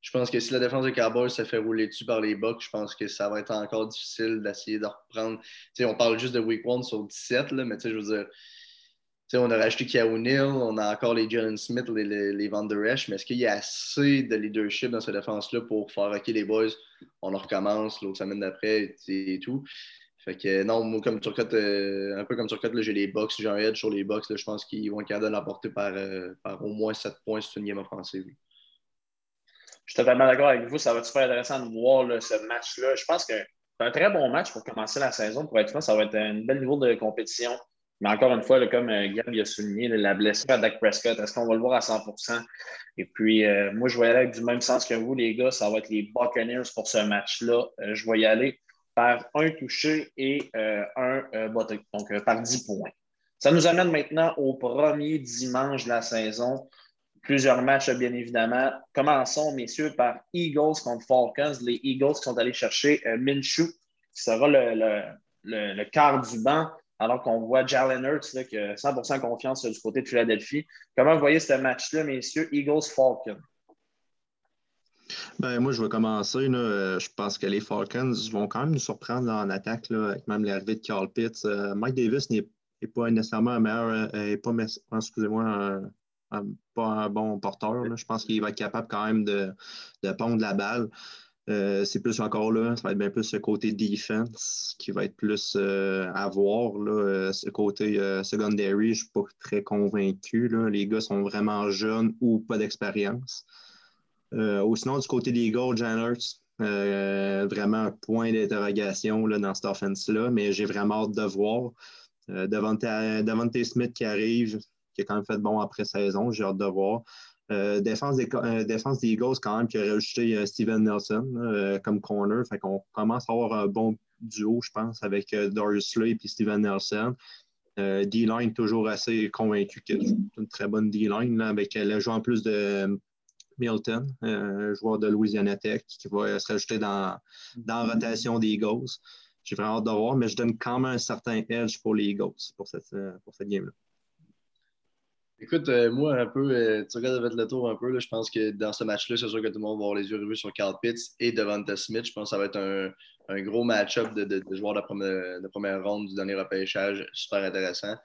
Je pense que si la défense des Cowboys se fait rouler dessus par les Bucks, je pense que ça va être encore difficile d'essayer de reprendre. on parle juste de Week 1 sur 17, là, mais je veux dire, on a rajouté Kiaounil, on a encore les Jalen Smith, les, les, Van Der Esch, mais est-ce qu'il y a assez de leadership dans cette défense-là pour faire OK, les boys, on en recommence l'autre semaine d'après et, tout? Fait que non, moi, comme Turcotte, euh, un peu comme Turcotte, j'ai les box, j'ai un edge sur les box. je pense qu'ils vont être capables de l'emporter par, euh, au moins 7 points sur une game offensive. Je suis totalement d'accord avec vous. Ça va être super intéressant de voir ce match-là. Je pense que c'est un très bon match pour commencer la saison. Pour être franc, ça va être un bel niveau de compétition. Mais encore une fois, comme euh, a souligné, la blessure à Dak Prescott, est-ce qu'on va le voir à 100% Et puis, euh, moi, je vais y aller avec du même sens que vous, les gars. Ça va être les Buccaneers pour ce match-là. Je vais y aller par un touché et un botté, donc par 10 points. Ça nous amène maintenant au premier dimanche de la saison. Plusieurs matchs, bien évidemment. Commençons, messieurs, par Eagles contre Falcons. Les Eagles qui sont allés chercher Minshew, qui sera le, le quart du banc alors qu'on voit Jalen Hurts qui a 100% confiance du côté de Philadelphie. Comment vous voyez ce match-là, messieurs, Eagles-Falcons? Ben, moi, je vais commencer. Je pense que les Falcons vont quand même nous surprendre en attaque, avec même l'arrivée de Carl Pitts. Euh, Mike Davis n'est pas nécessairement un meilleur, euh, pas, excusez-moi, pas un bon porteur. Je pense qu'il va être capable quand même de, de pondre la balle. Euh, c'est plus encore là, ça va être bien plus ce côté defense qui va être plus euh, à voir. Là, euh, ce côté secondary, je ne suis pas très convaincu. Là. Les gars sont vraiment jeunes ou pas d'expérience. Ou sinon, du côté des Gold Janers, vraiment un point d'interrogation dans cette offense-là, mais j'ai vraiment hâte de voir. devant Devante Smith qui arrive, qui a quand même fait bon après saison, j'ai hâte de voir. Euh, défense, des, euh, défense des Eagles, quand même, qui a rajouté euh, Steven Nelson comme corner. Fait qu'on commence à avoir un bon duo, je pense, avec Darius Slay et Steven Nelson. D-line, toujours assez convaincu que c'est une très bonne D-line, avec le joueur en plus de Milton, un joueur de Louisiana Tech, qui va se rajouter dans, dans la rotation des Eagles. J'ai vraiment hâte de voir, mais je donne quand même un certain edge pour les Eagles pour cette, pour cette game-là. Écoute, euh, moi, un peu, euh, tu regardes le tour un peu. je pense que dans ce match-là, c'est sûr que tout le monde va avoir les yeux revus sur Carl Pitts et Devonta Smith. Je pense que ça va être un, gros match-up de, joueurs de première, de première ronde du dernier repêchage. Super intéressant.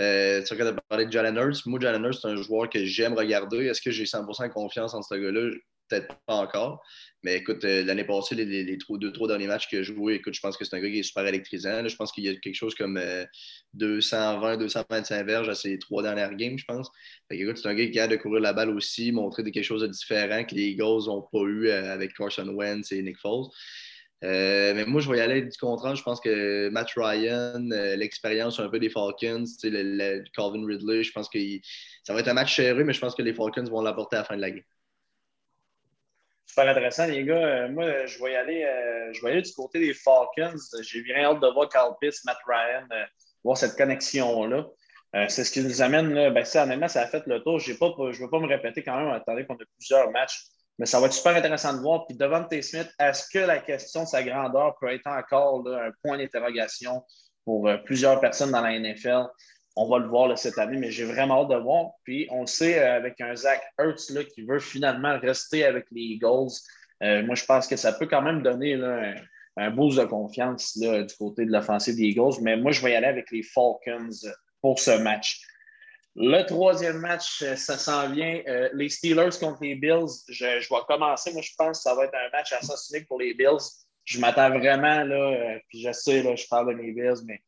Euh, tu regardes parler de Jalen Hurts. Moi, Jalen Hurts, c'est un joueur que j'aime regarder. Est-ce que j'ai 100% confiance en ce gars-là? peut-être pas encore. Mais écoute, euh, l'année passée, les, deux, trois derniers matchs qu'il a joué, écoute, je pense que c'est un gars qui est super électrisant. je pense qu'il y a quelque chose comme 220, euh, 225 verges à ses trois dernières games, je pense. écoute, c'est un gars qui a de courir la balle aussi, montrer quelque chose de différent que les Eagles n'ont pas eu euh, avec Carson Wentz et Nick Foles. Mais moi, je vais y aller du contraire. Je pense que Matt Ryan, l'expérience un peu des Falcons, le, Calvin Ridley, je pense que ça va être un match serré, mais je pense que les Falcons vont l'apporter à la fin de la game. Super intéressant, les gars. Euh, moi, je vais, y aller, euh, je vais aller du côté des Falcons. J'ai bien hâte de voir Carl Pitts, Matt Ryan, euh, voir cette connexion-là. c'est ce qui nous amène, là, ben, ça, ça a fait le tour. je ne veux pas me répéter quand même, attendez qu'on a plusieurs matchs. Mais ça va être super intéressant de voir. Puis devant T. Smith, est-ce que la question de sa grandeur peut être encore un point d'interrogation pour plusieurs personnes dans la NFL? on va le voir cette année, mais j'ai vraiment hâte de voir. Puis on le sait euh, avec un Zach Hertz là, qui veut finalement rester avec les Eagles. Euh, moi, je pense que ça peut quand même donner un, boost de confiance du côté de l'offensive des Eagles. Mais moi, je vais y aller avec les Falcons pour ce match. Le troisième match, euh, ça s'en vient. les Steelers contre les Bills. Je, vais commencer. Moi, je pense que ça va être un match unique pour les Bills. Je m'attends vraiment, là, puis je sais, là, je parle de mes Bills, mais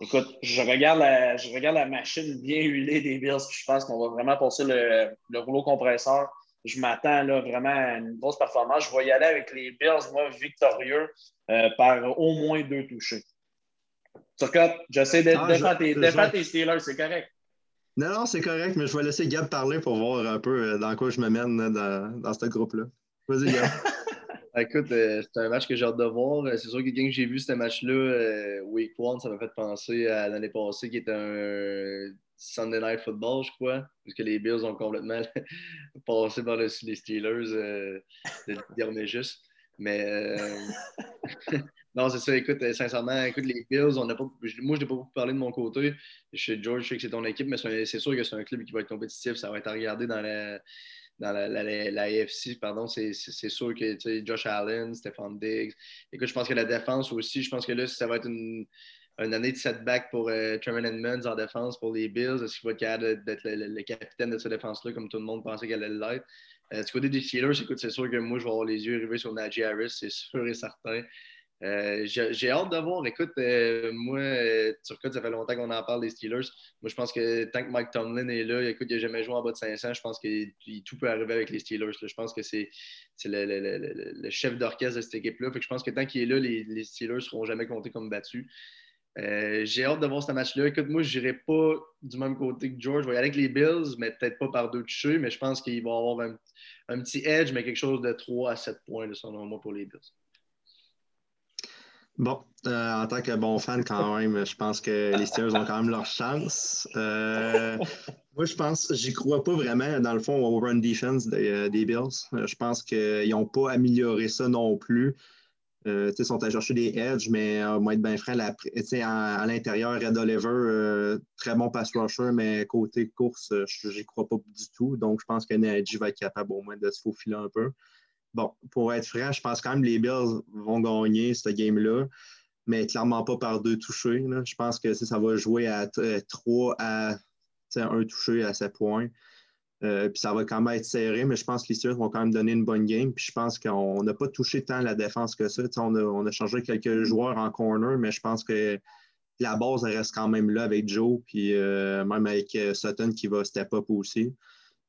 Écoute, je regarde la, je regarde la machine bien huilée des Bills, puis je pense qu'on va vraiment passer le, rouleau compresseur. Je m'attends là, vraiment à une grosse performance. Je vais y aller avec les Bills, moi, victorieux euh, par au moins deux touchés. Turcotte, j'essaie de ah, défendre tes, Steelers, c'est correct. Non, non, c'est correct, mais je vais laisser Gab parler pour voir un peu euh, dans quoi je me mène dans, dans ce groupe-là. Vas-y, Gab. <laughs> Ah, écoute, euh, c'est un match que j'ai hâte de voir. Euh, c'est sûr que quand j'ai vu ce match-là, euh, Week One, ça m'a fait penser à l'année passée qui était un Sunday Night Football, je crois, puisque les Bills ont complètement <laughs> passé par les Steelers euh, de juste. Mais <laughs> non, c'est ça. Écoute, euh, sincèrement, écoute, les Bills, on pas, moi, je n'ai pas beaucoup parlé de mon côté. Chez George, je sais que c'est ton équipe, mais c'est sûr que c'est un club qui va être compétitif. Ça va être à regarder dans la, dans la, la, AFC, pardon, c'est sûr que Josh Allen, Stephon Diggs. Écoute, je pense que la défense aussi, je pense que là, ça va être une, une année de setback pour euh, Trevor Edmonds en défense pour les Bills. Est-ce qu'il va être d'être le, capitaine de cette défense-là, comme tout le monde pensait qu'elle allait l'être? Euh, du côté des Steelers, écoute, c'est sûr que moi, je vais avoir les yeux rivés sur Najee Harris, c'est sûr et certain. Euh, j'ai hâte de voir. Écoute, euh, moi, euh, Turcotte, ça fait longtemps qu'on en parle des Steelers. Moi, je pense que tant que Mike Tomlin est là, écoute, il n'a jamais joué en bas de 500. Je pense que tout peut arriver avec les Steelers. Je pense que c'est le, chef d'orchestre de cette équipe-là. Je pense que tant qu'il est là, les, Steelers ne seront jamais comptés comme battus. j'ai hâte de voir ce match-là. Écoute, moi, je n'irai pas du même côté que George. Je vais y aller avec les Bills, mais peut-être pas par deux touchés. Mais je pense qu'il va avoir un, un, petit edge, mais quelque chose de 3 à 7 points, selon moi, pour les Bills. Bon, euh, en tant que bon fan, quand même, je pense que les Steelers ont quand même leur chance. Euh, moi, je pense, j'y crois pas vraiment, dans le fond, au run defense des, euh, Bills. je pense qu'ils n'ont pas amélioré ça non plus. ils sont allés chercher des edges, mais moi, être bien franc, à, l'intérieur, Red Oliver, très bon pass rusher, mais côté course, je n'y crois pas du tout. Donc, je pense que Najee va être capable au moins de se faufiler un peu. Bon, pour être franc, je pense quand même que les Bills vont gagner ce game-là, mais clairement pas par deux touchés. Je pense que ça va jouer à 3 à 1 touché à 7 points. Euh, puis ça va quand même être serré, mais je pense que les Steelers vont quand même donner une bonne game. Puis je pense qu'on n'a pas touché tant la défense que ça. On a, changé quelques joueurs en corner, mais je pense que la base reste quand même là avec Joe, puis euh, même avec euh, Sutton qui va step up aussi.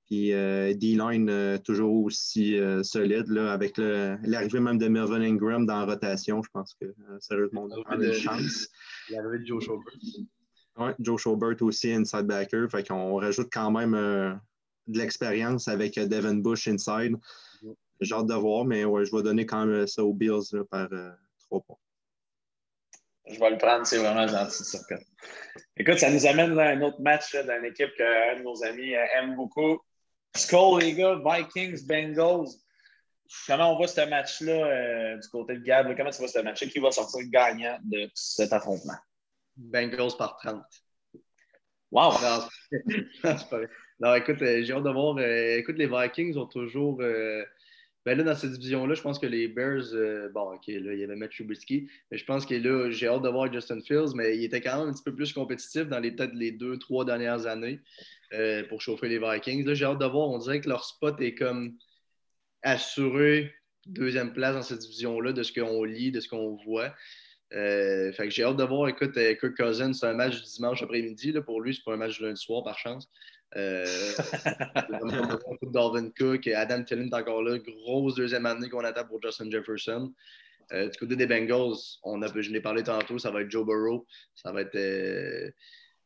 Puis euh, D-line euh, toujours aussi euh, solide, là, avec l'arrivée même de Melvin Ingram dans la rotation. Je pense que sérieusement, on a une chance. L'arrivée de Joe Schobert. Oui, Joe Schobert aussi, inside backer. Fait qu'on rajoute quand même de l'expérience avec Devin Bush inside. J'ai hâte de voir, mais ouais, je vais donner quand même ça aux Bills par trois points. Je vais le prendre, c'est vraiment gentil de ça. Écoute, ça nous amène à un autre match d'une équipe qu'un de nos amis aime beaucoup. Skull, les gars, Vikings, Bengals. Comment on voit ce match-là euh, du côté de Gab? Comment tu vois ce match-là? Qui va sortir gagnant de cet affrontement? Bengals par 30. Wow! <laughs> Non, écoute, euh, j'ai hâte de voir. Euh, écoute, les Vikings ont toujours. Ben là, dans cette division-là, je pense que les Bears, bon, OK, là, il y avait Matt Trubisky, mais je pense que là, j'ai hâte de voir Justin Fields, mais il était quand même un petit peu plus compétitif dans les peut-être les deux, trois dernières années. Euh, pour chauffer les Vikings. Là, j'ai hâte de voir. On dirait que leur spot est comme assuré deuxième place dans cette division-là de ce qu'on lit, de ce qu'on voit. Euh, fait que j'ai hâte de voir. Écoute, euh, Kirk Cousins, c'est un match du dimanche après-midi. Pour lui, c'est pas un match du lundi soir, par chance. Euh, <laughs> Dalvin Cook et Adam Thielen est encore là. Grosse deuxième année qu'on attend pour Justin Jefferson. du côté des Bengals, on a, je l'ai parlé tantôt, ça va être Joe Burrow. Ça va être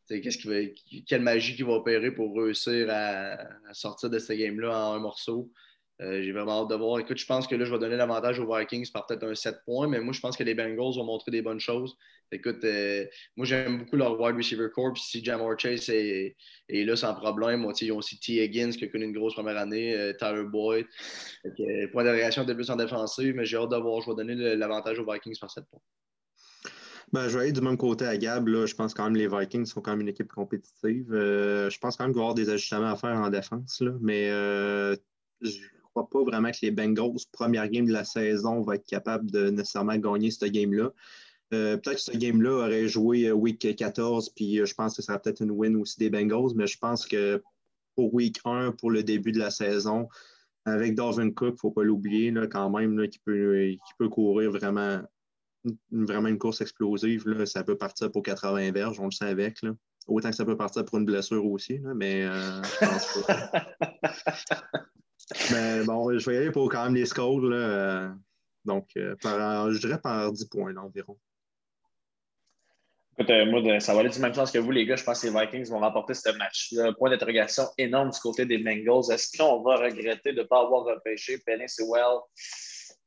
qu'est-ce qui va, quelle magie qui va opérer pour réussir à, sortir de ce game-là en un morceau. Euh, j'ai vraiment hâte de voir. Écoute, je pense que là, je vais donner l'avantage aux Vikings par peut-être un 7 points, mais moi, je pense que les Bengals vont montrer des bonnes choses. Écoute, euh, moi, j'aime beaucoup leur wide receiver corps. Si Jamar Chase est, là sans problème, moi, ils ont aussi T. Higgins qui a connu une grosse première année, euh, Tyler Boyd. point de réaction de plus en défensive, mais j'ai hâte de voir. Je vais donner l'avantage aux Vikings par 7 points. Ben, je vais aller du même côté à Gab. Je pense quand même que les Vikings sont quand même une équipe compétitive. Je pense quand même qu'il va y avoir des ajustements à faire en défense. Là, mais crois pas vraiment que les Bengals, première game de la saison, vont être capables de nécessairement gagner ce game-là. Euh, peut-être que ce game-là aurait joué week 14, puis je pense que ce serait peut-être une win aussi des Bengals, mais je pense que pour week 1, pour le début de la saison, avec Darwin Cook, il ne faut pas l'oublier quand même, qui, peut, qui peut courir vraiment vraiment une course explosive, là, ça peut partir pour 80 verges, on le sait avec. Là. Autant que ça peut partir pour une blessure aussi, là, mais euh, je pense pas. <laughs> mais bon, je vais y aller pour quand même les scores. Là, euh, donc, euh, par, je dirais par 10 points environ. Écoute, moi, ça va aller du même sens que vous, les gars. Je pense que les Vikings vont remporter ce match-là. Point d'interrogation énorme du côté des Bengals. Est-ce qu'on va regretter de ne pas avoir repêché Penny Sewell?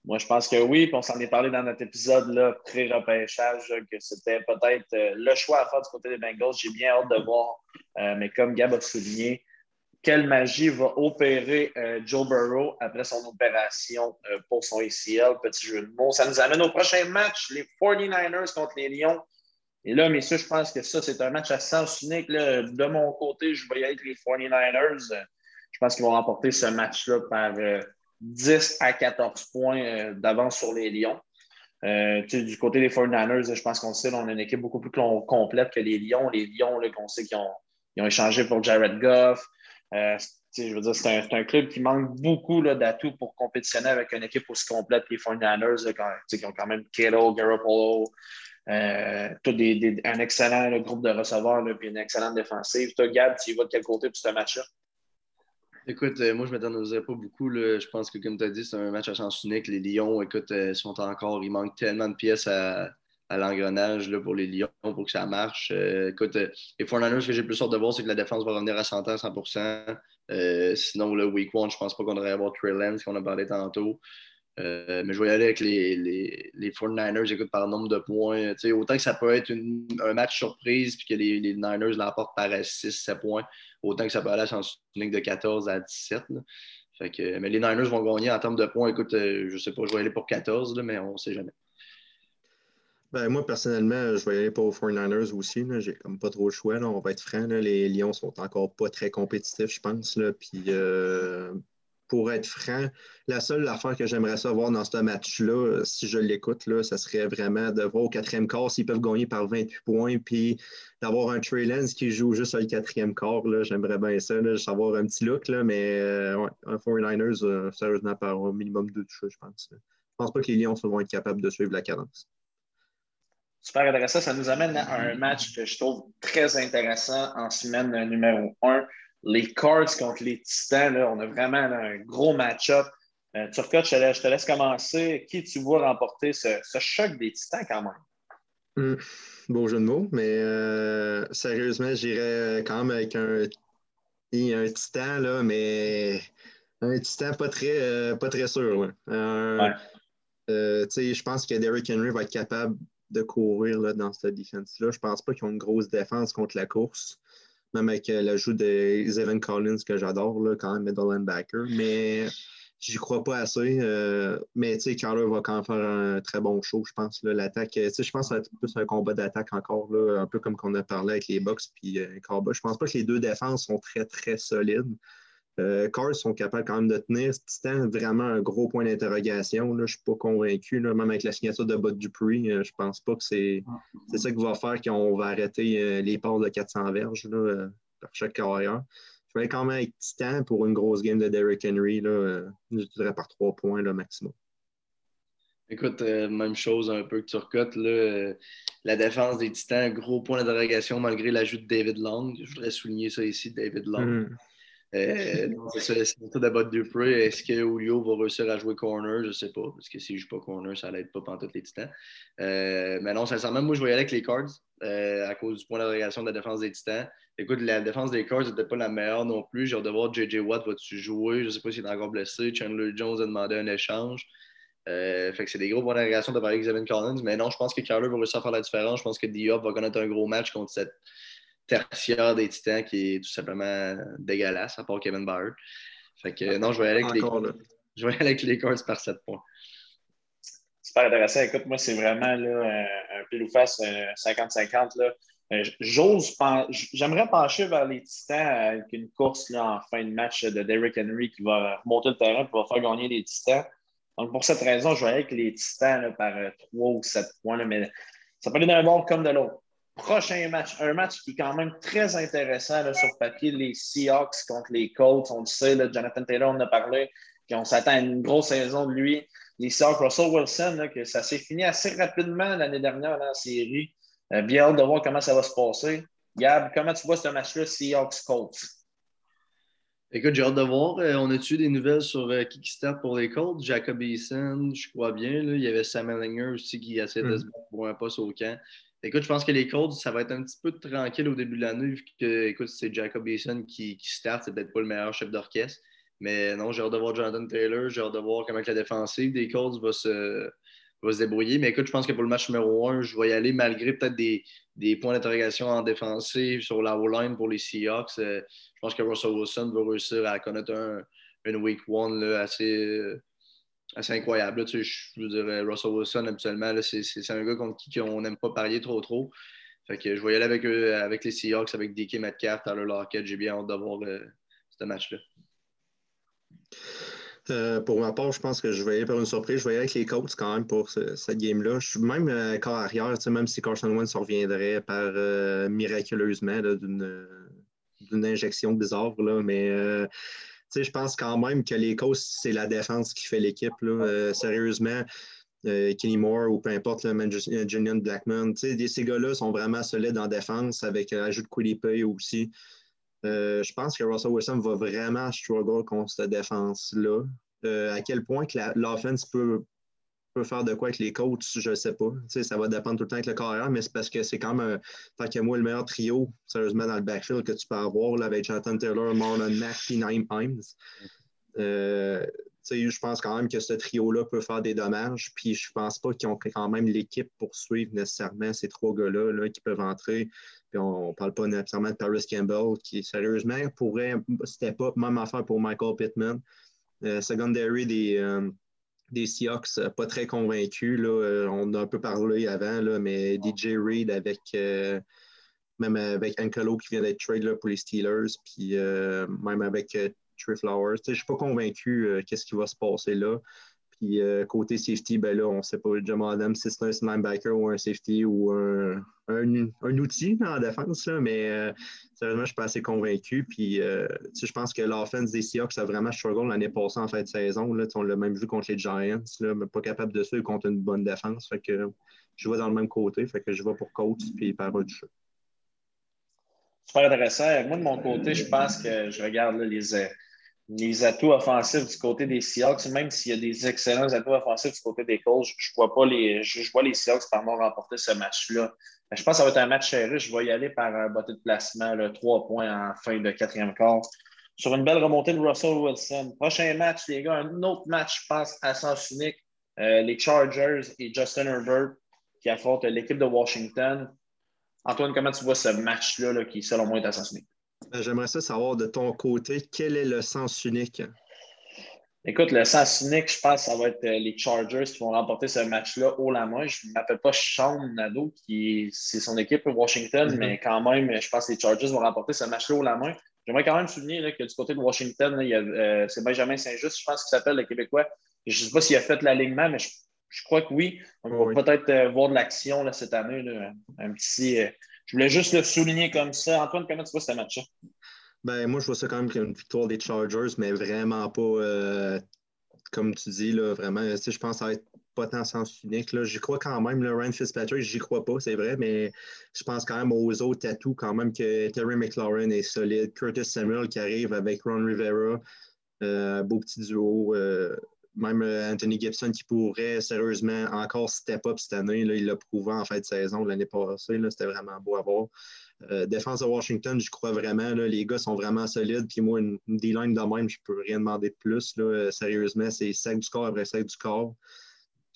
Moi, je pense que oui, puis on s'en est parlé dans notre épisode pré-repêchage, que c'était peut-être euh, le choix à faire du côté des Bengals. J'ai bien hâte de voir. Euh, mais comme Gab a souligné, quelle magie va opérer euh, Joe Burrow après son opération euh, pour son ACL. Petit jeu de mots. Ça nous amène au prochain match, les 49ers contre les Lions. Et là, messieurs, je pense que ça, c'est un match à sens unique. De mon côté, je vais y aller avec les 49ers. Je pense qu'ils vont remporter ce match-là par 10 à 14 points d'avance sur les Lions. du côté des 49ers, je pense qu'on sait, on a une équipe beaucoup plus complète que les Lions. Les Lions, qu'on sait qu'ils ont, ont, échangé pour Jared Goff. Euh, je veux dire, c'est un, club qui manque beaucoup d'atouts pour compétitionner avec une équipe aussi complète que les 49ers, qui ont quand même Kittle, Garoppolo, euh, un excellent groupe de receveurs et une excellente défensive. Toi, Gab, tu y vas de quel côté pour ce match-là? Écoute, euh, moi, je ne m'attendais pas beaucoup. Je pense que, comme tu as dit, c'est un match à chance unique. Les Lions, écoute, sont encore, il manque tellement de pièces à, à l'engrenage pour les Lions pour que ça marche. Euh, écoute, euh, les 49 ce que j'ai plus sorte de voir, c'est que la défense va revenir à 100 à 100 euh, Sinon, le week one, je pense pas qu'on devrait avoir Trey Lance, qu'on a parlé tantôt. mais je vais y aller avec les, les, les 49ers, écoute, par nombre de points. autant que ça peut être un match surprise puis que les, Niners l'emportent par 6-7 points, autant que ça peut aller à unique de 14 à 17. Fait que, mais les Niners vont gagner en termes de points. Écoute, je ne sais pas, je vais aller pour 14, mais on ne sait jamais. Ben, moi, personnellement, je vais aller pour 49ers aussi. J'ai comme pas trop le choix. On va être franc. Les Lions sont encore pas très compétitifs, je pense. Là. Puis, euh, pour être franc, la seule affaire que j'aimerais savoir dans ce match-là, si je l'écoute, ça serait vraiment de voir au quatrième quart s'ils peuvent gagner par 28 points, puis d'avoir un Trey Lance qui joue juste au quatrième quart. J'aimerais bien ça, là, savoir un petit look, là, mais euh, un 49ers, euh, sérieusement, par un minimum de touches, je pense. Je pense pas que les Lions vont être capables de suivre la cadence. Super intéressant. Ça nous amène à un match que je trouve très intéressant en semaine numéro 1. Les Cards contre les Titans. Là, on a vraiment un gros match-up. Euh, Turcotte, je, te laisse commencer. Qui tu vois remporter ce, choc des Titans quand même? Hmm. beau jeu de mots, mais euh, sérieusement, j'irais quand même avec un, un Titan, là, mais un Titan pas très, euh, pas très sûr. Ouais. je pense que Derrick Henry va être capable de courir là, dans cette défense-là. Je ne pense pas qu'ils ont une grosse défense contre la course, même avec euh, l'ajout de Evan Collins que j'adore, quand même, middle linebacker. Mais j'y crois pas assez. Euh, mais tu sais, Carter va quand même faire un très bon show, je pense. L'attaque, je pense que être plus un combat d'attaque encore, là, un peu comme qu'on a parlé avec les Bucks puis euh, Je pense pas que les deux défenses sont très, très solides. Euh, Cars sont capables quand même de tenir. Titan, vraiment un gros point d'interrogation. Je ne suis pas convaincu, même avec la signature de Bud Dupree. Euh, je ne pense pas que c'est ça qui va faire qu'on va arrêter euh, les ports de 400 verges là, par chaque carrière. Je vais quand même avec Titan pour une grosse game de Derrick Henry. Là, je dirais par trois points là, maximum. Écoute, même chose un peu que tu recotes. la défense des Titans, gros point d'interrogation malgré l'ajout de David Long. Je voudrais souligner ça ici, David Long. Hmm. Euh, c'est ça, c'est tout d'abord Dupree. Est-ce que Julio va réussir à jouer corner? Je ne sais pas, parce que s'il ne joue pas corner, ça n'aide pas pendant tous les titans. Euh, mais non, sincèrement, moi, je aller avec les Cards euh, à cause du point d'adrégation de la défense des titans. Écoute, la défense des Cards n'était pas la meilleure non plus. J'ai de voir JJ Watt va-tu jouer? Je ne sais pas s'il est encore blessé. Chandler Jones a demandé un échange. fait que c'est des gros points d'adrégation de avec Xavier Collins. Mais non, je pense que Carler va réussir à faire la différence. Je pense que Diop va connaître un gros match contre cette tertiaire des Titans qui est tout simplement dégueulasse, à part Kevin Byard. Fait que non, je vais aller avec, les, je vais aller avec les Cards par 7 points. Super intéressant. Écoute, moi, c'est vraiment là, un pile ou face 50-50. Euh, j'ose j'aimerais pencher vers les Titans avec une course là, en fin de match de Derrick Henry qui va remonter le terrain et va faire gagner les Titans. Donc, pour cette raison, je vais aller avec les Titans par 3 ou 7 points. mais ça peut aller d'un bord comme de l'autre. Prochain match, un match qui est quand même très intéressant sur papier, les Seahawks contre les Colts. On le sait, Jonathan Taylor en a parlé, qu'on s'attend à une grosse saison de lui. Les Seahawks, Russell Wilson, que ça s'est fini assez rapidement l'année dernière dans la série. Euh, bien hâte de voir comment ça va se passer. Gab, comment tu vois ce match-là, Seahawks-Colts? Écoute, j'ai hâte de voir. Euh, on a-tu des nouvelles sur euh, qui start pour les Colts? Jacob Eason, je crois bien. Il y avait Sam Ellinger aussi qui essaie de hmm. se battre pour un poste au camp. Écoute, je pense que les Colts, ça va être un petit peu tranquille au début de l'année, vu que, écoute, c'est Jacob Eason qui, qui start, c'est peut-être pas le meilleur chef d'orchestre. Mais non, j'ai hâte de voir Jonathan Taylor, j'ai hâte de voir comment la défensive des Colts va se, se débrouiller. Mais écoute, je pense que pour le match numéro 1, je vais y aller malgré peut-être des, des, points d'interrogation en défensive sur la O-line pour les Seahawks. Euh, je pense que Russell Wilson va réussir à connaître un, une week one assez, assez incroyable. tu sais, je veux dire, Russell Wilson, habituellement, c'est un gars contre qui on n'aime pas parier trop trop. Fait que je vais y aller avec, eux, avec les Seahawks, avec DK Metcalf, Tyler Lockett. J'ai bien hâte d'avoir euh, ce match-là. Euh, pour ma part, je pense que je vais aller par une surprise. Je vais aller avec les Colts quand même pour cette game-là. Je suis même euh, arrière, même si Carson Wentz reviendrait par miraculeusement d'une injection bizarre. Là, mais je pense quand même que les Colts, c'est la défense qui fait l'équipe. sérieusement, euh, Kenny Moore ou peu importe, le Julian Blackman. Ces gars-là sont vraiment solides en défense avec l'ajout de Quillipay aussi. Euh, je pense que Russell Wilson va vraiment struggle contre cette défense-là. Euh, à quel point que l'offense peut, peut, faire de quoi avec les coachs, je ne sais pas. ça va dépendre tout le temps avec le carrière, mais c'est parce que c'est quand même, tant que moi, le meilleur trio, sérieusement, dans le backfield que tu peux avoir là, avec Jonathan Taylor, Marlon Mack et Naim Himes je pense quand même que ce trio-là peut faire des dommages. Puis je pense pas qu'ils ont quand même l'équipe pour suivre nécessairement ces trois gars-là qui peuvent entrer. Puis on ne parle pas nécessairement de Paris Campbell, qui sérieusement pourrait step up, même affaire pour Michael Pittman. Euh, secondary des, euh, des Seahawks, euh, pas très convaincu. Là. on a un peu parlé avant, là, mais DJ Reed avec même avec Ankelo qui vient d'être trade pour les Steelers, puis même avec Trey Flowers. Je ne suis pas convaincu euh, qu'est-ce qui va se passer là. Puis euh, côté safety, ben là, on ne sait pas Jamal Adams si c'est un linebacker ou un safety ou un, un, outil la défense, là, mais euh, sérieusement, je ne suis pas assez convaincu. Puis je pense que l'offense des Seahawks a vraiment struggle l'année passée en fin de saison. Là, on l'a même vu contre les Giants, là, mais pas capable de suivre contre une bonne défense. Fait que je vais dans le même côté, fait que je vais pour Colts puis par du jeu. Super intéressant. Moi, de mon côté, je pense que je regarde les, les atouts offensifs du côté des Seahawks, même s'il y a des excellents atouts offensifs du côté des Colts, je, vois pas les, je, vois les Seahawks remporter ce match-là. Je pense que ça va être un match serré. Je vais y aller par un botté de placement, là, trois points en fin de quatrième quart. Sur une belle remontée de Russell Wilson. Prochain match, les gars, un autre match, je pense, à sens unique. Euh, les Chargers et Justin Herbert qui affrontent l'équipe de Washington. Antoine, comment tu vois ce match-là qui, selon moi, est à sens unique? Ben, j'aimerais ça savoir de ton côté, quel est le sens unique? Écoute, le sens unique, je pense que ça va être euh, les Chargers qui vont remporter ce match-là haut la main. Je ne m'appelle pas Sean Nado, qui c'est son équipe Washington, mm-hmm. mais quand même, je pense que les Chargers vont remporter ce match-là haut la main. J'aimerais quand même souligner que du côté de Washington, euh, c'est Benjamin Saint-Just, je pense qu'il s'appelle le Québécois. Je ne sais pas s'il a fait l'alignement, mais je, crois que oui. On va peut-être euh, voir de l'action cette année, un petit je voulais juste le souligner comme ça. Antoine, comment tu vois ce match-là? Ben, moi, je vois ça quand même comme une victoire des Chargers, mais vraiment pas, euh, comme tu dis, là, vraiment, je pense va être pas tant sens unique. J'y crois quand même, le Ryan Fitzpatrick, j'y crois pas, c'est vrai, mais je pense quand même aux autres atouts, quand même que Terry McLaurin est solide, Curtis Samuel qui arrive avec Ron Rivera, euh, beau petit duo. Euh, même euh, Anthony Gibson qui pourrait sérieusement encore step up cette année. il l'a prouvé en fin de saison l'année passée. C'était vraiment beau à voir. Euh, défense de Washington, je crois vraiment. les gars sont vraiment solides. Puis moi, une, D-line de même, je ne peux rien demander de plus. Euh, sérieusement, c'est sac du corps après sac du corps.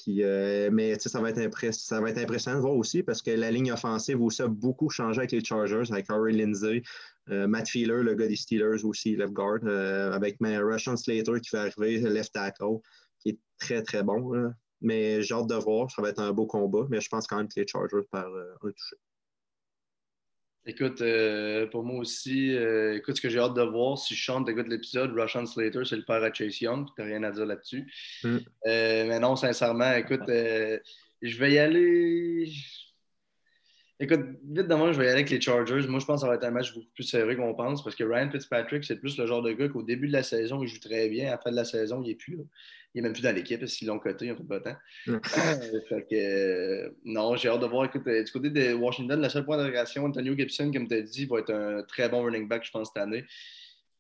Mais ça va, être ça va être impressionnant de voir aussi parce que la ligne offensive aussi a beaucoup changé avec les Chargers, avec Harry Lindsay, Matt Feeler, le gars des Steelers aussi, left guard, avec Russian Slater qui va arriver, left tackle qui est très, très bon. Mais j'ai hâte de voir. Ça va être un beau combat. Mais je pense quand même que les Chargers par euh, un touché. Écoute, euh, pour moi aussi, euh, écoute, ce que j'ai hâte de voir, si je chante, écoute l'épisode, Russian Slater, c'est le père à Chase Young, tu n'as rien à dire là-dessus. Mm. mais non, sincèrement, écoute, je vais y aller. Écoute, vite demain, je vais y aller avec les Chargers. Moi, je pense que ça va être un match beaucoup plus serré qu'on pense parce que Ryan Fitzpatrick, c'est plus le genre de gars qu'au début de la saison, il joue très bien. À la fin de la saison, il n'est plus. Là il n'est même plus dans l'équipe parce qu'ils l'ont coté, a fait pas temps. <laughs> fait que, euh, non, j'ai hâte de voir. Écoute, euh, du côté de Washington, le seul point d'interrogation, Antonio Gibson, comme tu as dit, va être un très bon running back, je pense, cette année.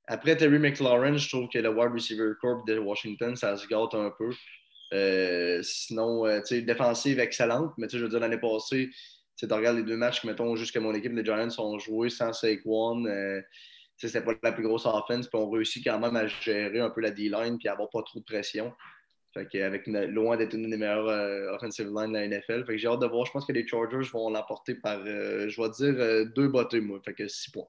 Après Terry McLaurin, je trouve que le wide receiver corps de Washington, ça se gâte un peu. Euh, sinon, tu sais, défensive excellente, mais tu sais, je veux dire, l'année passée, tu regardes les deux matchs mettons, juste que mon équipe, les Giants, ont joué sans Saquon. Euh, c'était pas la plus grosse offense, puis on réussit quand même à gérer un peu la D-line puis avoir pas trop de pression. Fait loin d'être une des meilleures euh, offensive lines de la NFL. Fait que j'ai hâte de voir. Je pense que les Chargers vont l'emporter par, euh, je vais dire, euh, deux bottées, moi. Fait que six points.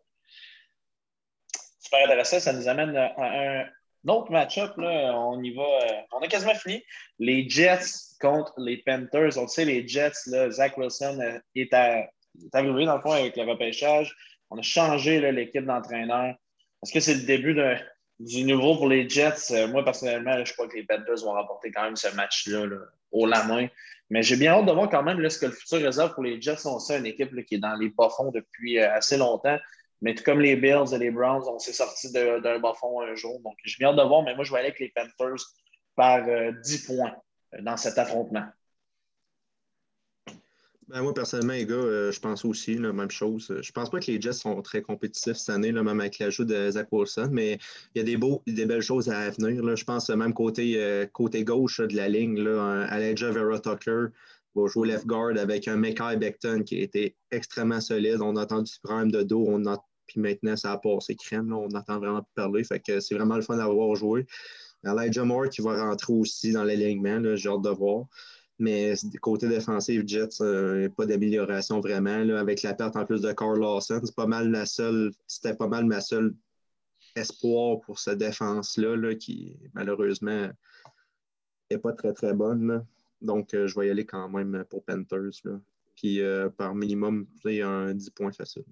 Super intéressant. Ça nous amène à un autre match-up. On y va. on a quasiment fini. Les Jets contre les Panthers. On sait, les Jets, là, Zach Wilson est, arrivé dans le fond avec le repêchage. On a changé l'équipe d'entraîneur. Est-ce que c'est le début de, du nouveau pour les Jets, euh, moi personnellement, je crois que les Panthers vont remporter quand même ce match-là au la main. Mais j'ai bien hâte de voir quand même ce que le futur réserve pour les Jets. On sait une équipe qui est dans les bas fonds depuis euh, assez longtemps. Mais tout comme les Bills et les Browns, on s'est sorti d'un bas fond un jour. Donc bien hâte de voir, mais moi je vais aller avec les Panthers par 10 euh, points dans cet affrontement. Ben, moi, personnellement, les gars, euh, je pense aussi la même chose. Je pense pas que les Jets sont très compétitifs cette année, là, même avec l'ajout de Zach Wilson, mais il y a des, beaux, des belles choses à venir. Là. Je pense même côté, euh, côté gauche de la ligne, là, Aleja Vera Tucker va jouer left guard avec un Mekai Beckton qui a été extrêmement solide. On a entendu problème de dos, on a, puis maintenant ça a passé crème. Là. On entend vraiment parler. Fait que c'est vraiment le fun d'avoir joué. Elijah Moore qui va rentrer aussi dans l'alignement, j'ai hâte de voir. Mais côté défensif, Jets, euh, pas d'amélioration vraiment. avec la perte en plus de Carl Lawson, c'est pas mal la seule, c'était pas mal ma seule espoir pour cette défense-là, qui malheureusement n'est pas très très bonne. Donc, euh, je vais y aller quand même pour Panthers. Puis euh, par minimum, un 10 points facile.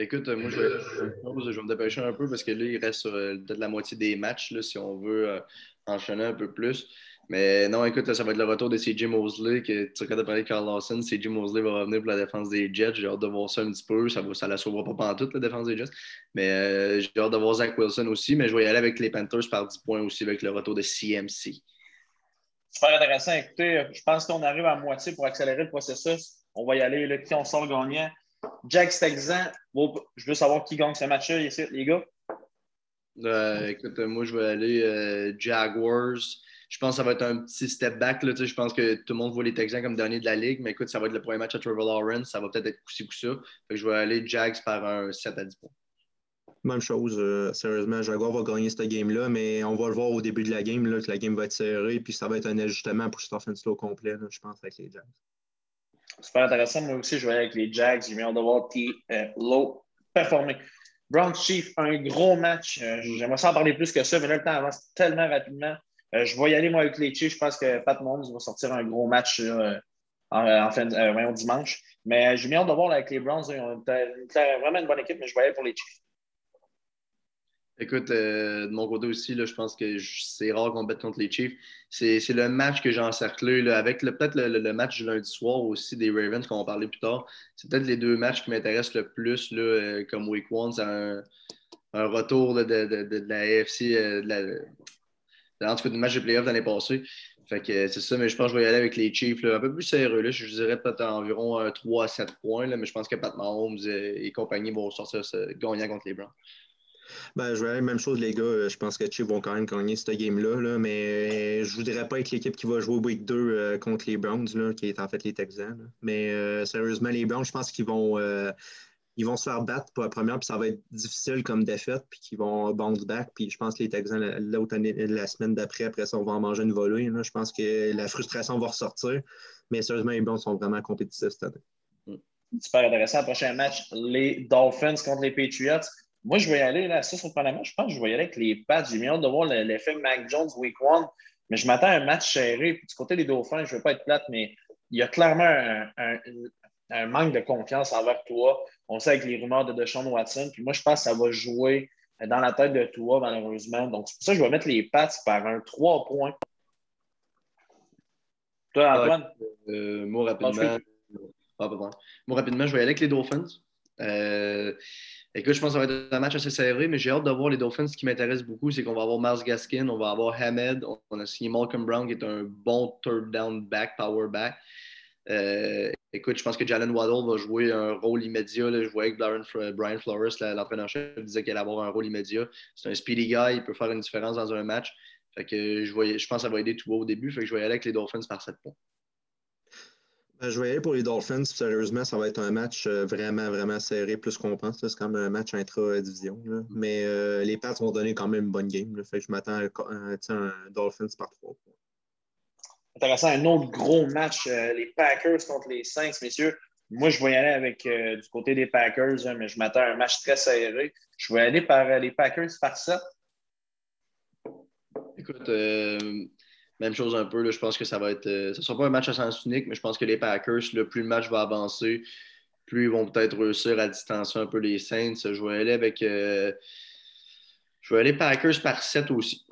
Écoute, moi, je vais, je me dépêcher un peu parce que là, il reste sur peut-être la moitié des matchs, là, si on veut enchaîner un peu plus. Mais non, écoute, ça va être le retour de CJ Mosley. Que, tu regardes parler de Carl Lawson. CJ Mosley va revenir pour la défense des Jets. J'ai hâte de voir ça un petit peu. Ça ne la sauvera pas pendant toute la défense des Jets. Mais euh, j'ai hâte de voir Zach Wilson aussi. Mais je vais y aller avec les Panthers par 10 points aussi avec le retour de CMC. Super intéressant. Écoutez, je pense qu'on arrive à moitié pour accélérer le processus. On va y aller. Là, qui on sort gagnant? Jack Stexan. je veux savoir qui gagne ce match-là, les gars. Euh, écoute, moi, je vais aller euh, Jaguars je pense que ça va être un petit step back. Là, je pense que tout le monde voit les Texans comme dernier de la ligue, mais écoute, ça va être le premier match à Trevor Lawrence. Ça va peut-être être coup-ci, coup-ça. Je vais aller Jags par un 7 à 10 points. Même chose. Euh, sérieusement, Jaguar va gagner cette game-là, mais on va le voir au début de la game, là, que la game va être serrée, puis ça va être un ajustement pour cette offense-là au complet, je pense, avec les Jags. Super intéressant. Moi aussi, je aller avec les Jags. J'ai hâte de voir T. Euh, Low performer. Brown Chief, un gros match. Euh, j'aimerais s'en parler plus que ça, mais là, le temps avance tellement rapidement. Euh, je vais y aller, moi, avec les Chiefs. Je pense que Pat Mahomes va sortir un gros match en, fin, euh, dimanche. Mais j'ai bien hâte de voir avec les Browns. Ils ont vraiment une bonne équipe, mais je aller pour les Chiefs. Écoute, de mon côté aussi, là, je pense que c'est rare qu'on bête contre les Chiefs. C'est le match que j'ai encerclé. avec peut-être le, match du lundi soir aussi des Ravens qu'on va parler plus tard. C'est peut-être les deux matchs qui m'intéressent le plus là, comme Week One. C'est un, retour de, de, la AFC, de la, en tout cas, du match de playoff l'année passée. Fait que c'est ça, mais je pense que je vais y aller avec les Chiefs. un peu plus sérieux. Là. Je dirais peut-être environ 3 à 7 points, là, mais je pense que Pat Mahomes et, compagnie vont sortir gagnant contre les Browns. Ben, je vais aller même chose, les gars. Je pense que Chiefs vont quand même gagner cette game-là, mais je ne voudrais pas être l'équipe qui va jouer Week 2 euh, contre les Browns, là, qui est en fait les Texans. Mais euh, sérieusement, les Browns, je pense qu'ils vont. Euh, vont se faire battre pour la première, puis ça va être difficile comme défaite, puis qu'ils vont bounce back. Puis je pense que les Texans, l'autre année, la semaine d'après, après ça, on va en manger une volée. Je pense que la frustration va ressortir. Mais sérieusement, les Browns sont vraiment compétitifs cette année. Super intéressant. Prochain match, les Dolphins contre les Patriots. Moi, je vais y aller, là, ça, surprenamment, je pense que je vais y aller avec les Pats. J'ai mis hâte de voir l'effet Mac Jones Week 1, mais je m'attends à un match serré. Puis du côté des Dauphins, je ne veux pas être plate, mais il y a clairement un, un manque de confiance envers toi. On sait avec les rumeurs de Deshaun Watson. Puis moi, je pense que ça va jouer dans la tête de toi, malheureusement. Donc, c'est pour ça que je vais mettre les Pats par un 3 points. Toi, Antoine? Euh, moi, rapidement, ah, moi, rapidement, je vais y aller avec les Dolphins. Euh, écoute, je pense que ça va être un match assez serré, mais j'ai hâte de voir les Dolphins. Ce qui m'intéresse beaucoup, c'est qu'on va avoir Miles Gaskin, on va avoir Hamed, on a signé Malcolm Brown, qui est un bon third down back, power back. Euh, écoute, je pense que Jalen Waddle va jouer un rôle immédiat. Je voyais que Brian Flores, l'entraîneur-chef, disait qu'il allait avoir un rôle immédiat. C'est un speedy guy, il peut faire une différence dans un match. Fait que je, pense que ça va aider tout au début. Fait que je vais y aller avec les Dolphins par 7 points. Ben, je vais aller pour les Dolphins. Sérieusement, ça va être un match euh, vraiment, vraiment serré, plus qu'on pense. C'est comme un match intra-division. Mais euh, les Pats vont donner quand même une bonne game. Fait que je m'attends à, un Dolphins par trois Intéressant, un autre gros match, euh, les Packers contre les Saints, messieurs. Moi, je vais y aller avec du côté des Packers, mais je m'attends à un match très serré. Je vais aller par les Packers par ça. Écoute, même chose un peu, là, je pense que ça va être. Euh, ce ne sera pas un match à sens unique, mais je pense que les Packers, plus le match va avancer, plus ils vont peut-être réussir à distancer un peu les Saints. Je vais aller avec. Euh, je vais aller Packers par 7 aussi.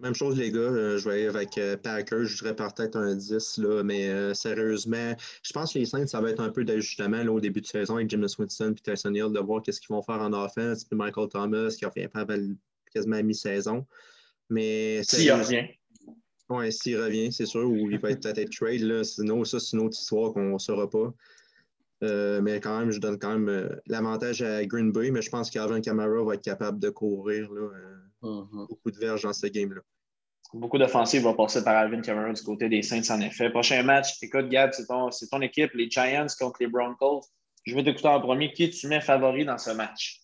Même chose, les gars. Euh, je vais aller avec Packers. Je dirais peut-être un 10, là, mais sérieusement, je pense que les Saints, ça va être un peu d'ajustement au début de saison avec Jimmy Winston et Tyson Hill, de voir qu'est-ce qu'ils vont faire en offense. Puis Michael Thomas qui a fait quasiment à mi-saison. Mais s'il revient. Oui, s'il revient, c'est sûr, ou il va être peut-être trade. Là. Sinon, ça, c'est une autre histoire qu'on ne saura pas. Euh, mais quand même, je donne quand même euh, l'avantage à Green Bay, mais je pense qu'Alvin Kamara va être capable de courir là, euh, mm-hmm. beaucoup de verges dans ce game-là. Beaucoup d'offensives vont passer par Alvin Kamara du côté des Saints, en effet. Prochain match, écoute, Gab, c'est ton, ton, équipe, les Giants contre les Broncos. Je vais t'écouter en premier. Qui tu mets favori dans ce match?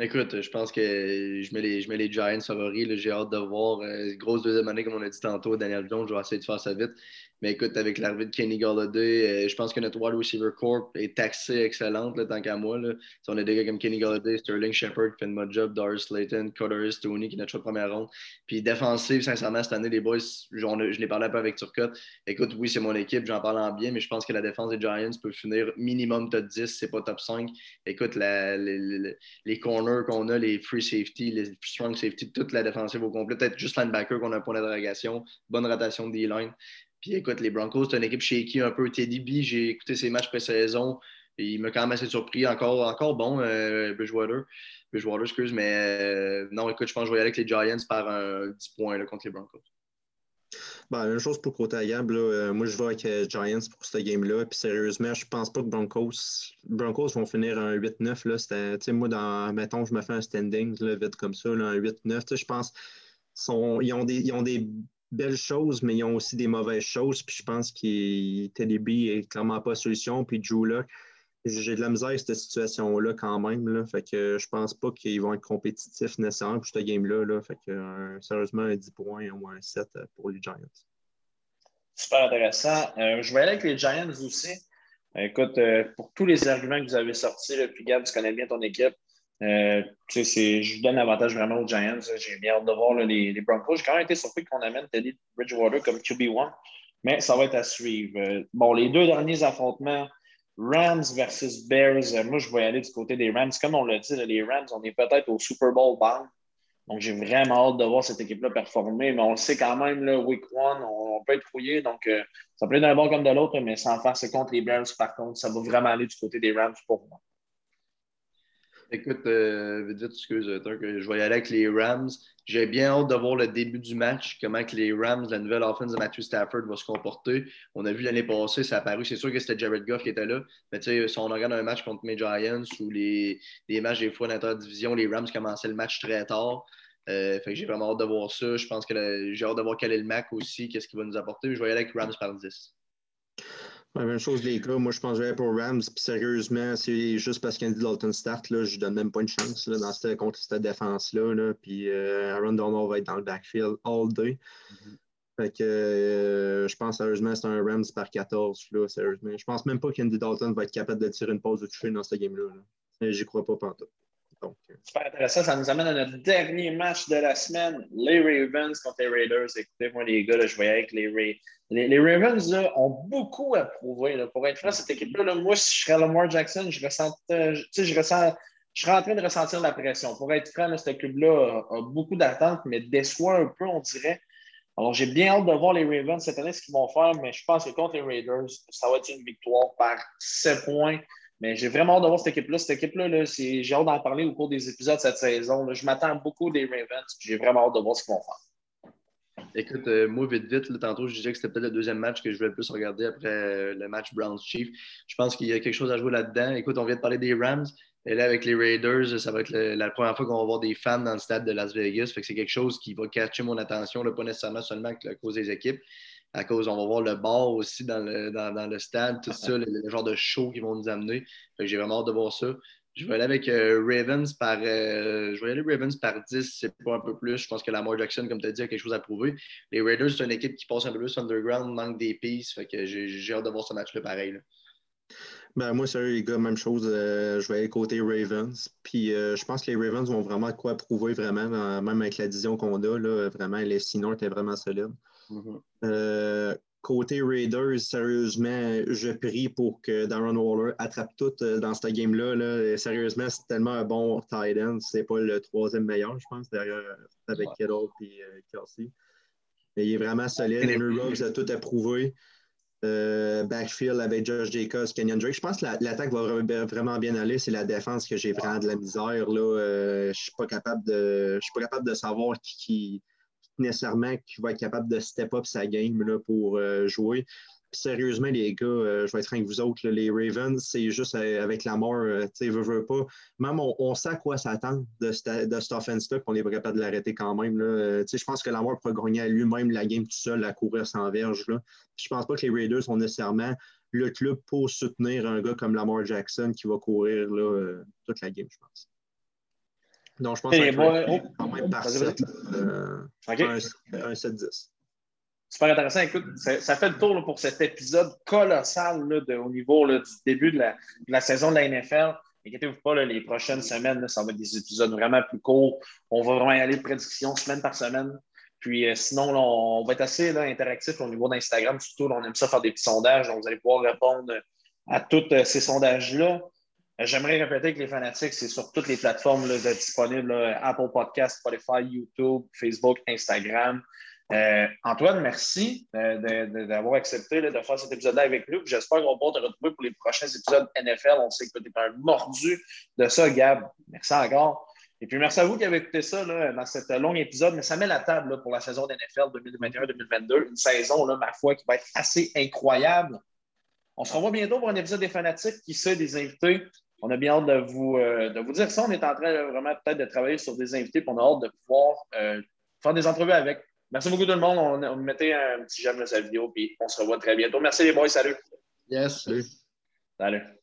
Écoute, je pense que je mets les, je mets les Giants favoris. J'ai hâte de voir. Euh, grosse deuxième année, comme on a dit tantôt, Daniel Jones. Je vais essayer de faire ça vite. Mais écoute, avec l'arrivée de Kenny Galladay, euh, je pense que notre wide receiver corp est taxé excellente, là, tant qu'à moi. Là. Si on a des gars comme Kenny Galladay, Sterling Shepard qui fait une bonne job, Doris Slayton, Carter Tony qui est notre choix de première ronde. Puis défensive, sincèrement, cette année, les boys, je, je l'ai parlé un peu avec Turcotte. Écoute, oui, c'est mon équipe, j'en parle en bien, mais je pense que la défense des Giants peut finir minimum top 10, c'est pas top 5. Écoute, les, corners qu'on a, les free safety, les strong safety, toute la défensive au complet, peut-être juste linebacker qu'on a un point d'interrogation, bonne rotation de D-line. Puis écoute, les Broncos, c'est une équipe shaky un peu. Teddy B, j'ai écouté ses matchs pré-saison. Il m'a quand même assez surpris. Encore, encore bon, euh, Bridgewater. Bridgewater, excuse. Mais euh, non, écoute, je pense que je vais aller avec les Giants par un 10 points contre les Broncos. Ben, une chose pour côté Gab, euh, moi je vais avec euh, Giants pour ce game-là. Puis sérieusement, je pense pas que Broncos, Broncos vont finir un 8-9. Moi, dans, mettons, je me fais un standing là, vite comme ça, là, un 8-9. Je pense ils, ont des, ils ont des belles choses, mais ils ont aussi des mauvaises choses. Puis je pense que Teddy est clairement pas solution. Puis Drew Luck, j'ai de la misère avec cette situation-là quand même. Là. Fait que je pense pas qu'ils vont être compétitifs nécessairement pour ce game-là. Là. Fait que euh, sérieusement, un 10 points ou un 7 pour les Giants. Super intéressant. Euh, je vais aller avec les Giants aussi. Écoute, euh, pour tous les arguments que vous avez sortis, puis Gab, tu connais bien ton équipe. Euh, je donne l'avantage vraiment aux Giants. J'ai bien hâte de voir les, Broncos. J'ai quand même été surpris qu'on amène Teddy Bridgewater comme QB1, mais ça va être à suivre. Euh, bon, les deux derniers affrontements, Rams versus Bears, euh, moi, je vais aller du côté des Rams. Comme on l'a dit, les Rams, on est peut-être au Super Bowl bound. Donc, j'ai vraiment hâte de voir cette équipe-là performer, mais on le sait quand même, là, week one, on, peut être fouillé. Donc, ça peut être d'un bon comme de l'autre, mais sans faire, c'est contre les Bears, par contre, ça va vraiment aller du côté des Rams pour moi. Écoute, euh, vite, que je vais y aller avec les Rams. J'ai bien hâte de voir le début du match, comment que les Rams, la nouvelle offense de Matthew Stafford, va se comporter. On a vu l'année passée, ça a paru, c'est sûr que c'était Jared Goff qui était là, mais tu sais, si on regarde un match contre mes Giants ou les, les matchs des fois d'interdivision, les Rams commençaient le match très tard. Euh, fait que j'ai vraiment hâte de voir ça. Je pense que j'ai hâte de voir quel est le Mac aussi, qu'est-ce qu'il va nous apporter. Je vais y aller avec Rams par 10. La même chose, les gars. Moi, je pense que pour Rams. Puis sérieusement, c'est juste parce qu'Andy Dalton start, là, je donne même pas une chance là, dans cette, contre cette défense-là. Là. Puis euh, Aaron Donald va être dans le backfield all day. Mm-hmm. Fait que euh, je pense sérieusement c'est un Rams par 14. Là, sérieusement. Je pense même pas qu'Andy Dalton va être capable de tirer une pause de toucher dans ce game-là. Là. J'y crois pas pantoute. Euh. Super intéressant. Ça nous amène à notre dernier match de la semaine. Les Ravens contre les Raiders. Écoutez, moi, les gars, je voyais avec les, les, Ravens ont beaucoup à prouver. Pour être franc, cette équipe-là, moi, si je serais Lamar Jackson, je, ressens, je, ressens, je serais en train de ressentir la pression. Pour être franc, cette équipe-là a, beaucoup d'attentes, mais déçoit un peu, on dirait. Alors, j'ai bien hâte de voir les Ravens cette année, ce qu'ils vont faire, mais je pense que contre les Raiders, ça va être une victoire par 7 points. Mais j'ai vraiment hâte de voir cette équipe-là. Cette équipe-là, j'ai hâte d'en parler au cours des épisodes cette saison. Je m'attends beaucoup des Ravens. J'ai vraiment hâte de voir ce qu'ils vont faire. Écoute, euh, moi, vite, vite, tantôt, je disais que c'était peut-être le deuxième match que je voulais le plus regarder après euh, le match Browns-Chief. Je pense qu'il y a quelque chose à jouer là-dedans. Écoute, on vient de parler des Rams. Et là, avec les Raiders, ça va être la première fois qu'on va voir des fans dans le stade de Las Vegas. Fait que c'est quelque chose qui va catcher mon attention, pas nécessairement seulement à cause des équipes, à cause, on va voir le bar aussi dans le, dans, le stade, tout ça, le, genre de show qu'ils vont nous amener. J'ai vraiment hâte de voir ça. Je vais aller avec euh, Ravens par. Euh, je vais aller Ravens par 10, c'est pas un peu plus. Je pense que Lamar Jackson, comme tu as dit, a quelque chose à prouver. Les Raiders, c'est une équipe qui passe un peu plus underground, manque des pistes. Fait que j'ai hâte de voir ce match-là pareil. Ben, moi, sérieux, les gars, même chose. Euh, je vais aller côté Ravens. Puis je pense que les Ravens vont vraiment quoi prouver, vraiment, même avec la division qu'on a. Là, vraiment, les North est vraiment solide. Mm-hmm. Côté Raiders, sérieusement, je prie pour que Darren Waller attrape tout euh, dans cette game-là. Sérieusement, c'est tellement un bon tight end. C'est pas le troisième meilleur, je pense, derrière avec Kittle et euh, Kelsey. Mais il est vraiment solide. Henry Ruggs a tout approuvé. Euh, backfield avec Josh Jacobs, Kenyon Drake. Je pense que l'attaque va vraiment bien aller. C'est la défense que j'ai vraiment de la misère. Là. je ne suis pas capable de. Je suis pas capable de savoir qui nécessairement qui va être capable de step up sa game là, pour euh, jouer. sérieusement, les gars, euh, je vais être avec vous autres, les Ravens, c'est juste euh, avec la mort, tu sais, veut, pas. Même on, sait à quoi s'attendre de, de cette offense-là, on est pas capable de l'arrêter quand même. Là. je pense que la mort pourrait gagner à lui-même la game tout seul, à courir sans verge. Là. Je pense pas que les Raiders sont nécessairement le club pour soutenir un gars comme Lamar Jackson qui va courir toute la game, je pense. Donc, je pense que c'est quand même par 7, euh, un, 7-10. Super intéressant. Écoute, ça, fait le tour pour cet épisode colossal au niveau du début de la, saison de la NFL. Inquiétez-vous pas, les prochaines semaines, ça va être des épisodes vraiment plus courts. On va vraiment y aller de prédiction semaine par semaine. Puis euh, sinon, on va être assez interactif au niveau d'Instagram. Surtout, on aime ça faire des petits sondages. Donc, vous allez pouvoir répondre à tous euh, ces sondages-là. J'aimerais répéter que les fanatiques, c'est sur toutes les plateformes disponibles Apple Podcast, Spotify, YouTube, Facebook, Instagram. Euh, Antoine, merci euh, d'avoir accepté de faire cet épisode-là avec nous. J'espère qu'on va te retrouver pour les prochains épisodes NFL. On sait que tu es un mordu de ça, Gab. Merci encore. Et puis, merci à vous qui avez écouté ça dans cet long épisode. Mais ça met la table pour la saison NFL 2021-2022. Une saison, ma foi, qui va être assez incroyable. On se revoit bientôt pour un épisode des fanatiques, qui sait, des invités. On a bien hâte de vous, euh, de vous dire ça. On est en train vraiment peut-être de travailler sur des invités, puis on a hâte de pouvoir euh, faire des entrevues avec. Merci beaucoup tout le monde. On, on mettait un petit j'aime de cette vidéo, puis on se revoit très bientôt. Merci les boys. Salut. Yes. Salut. Salut.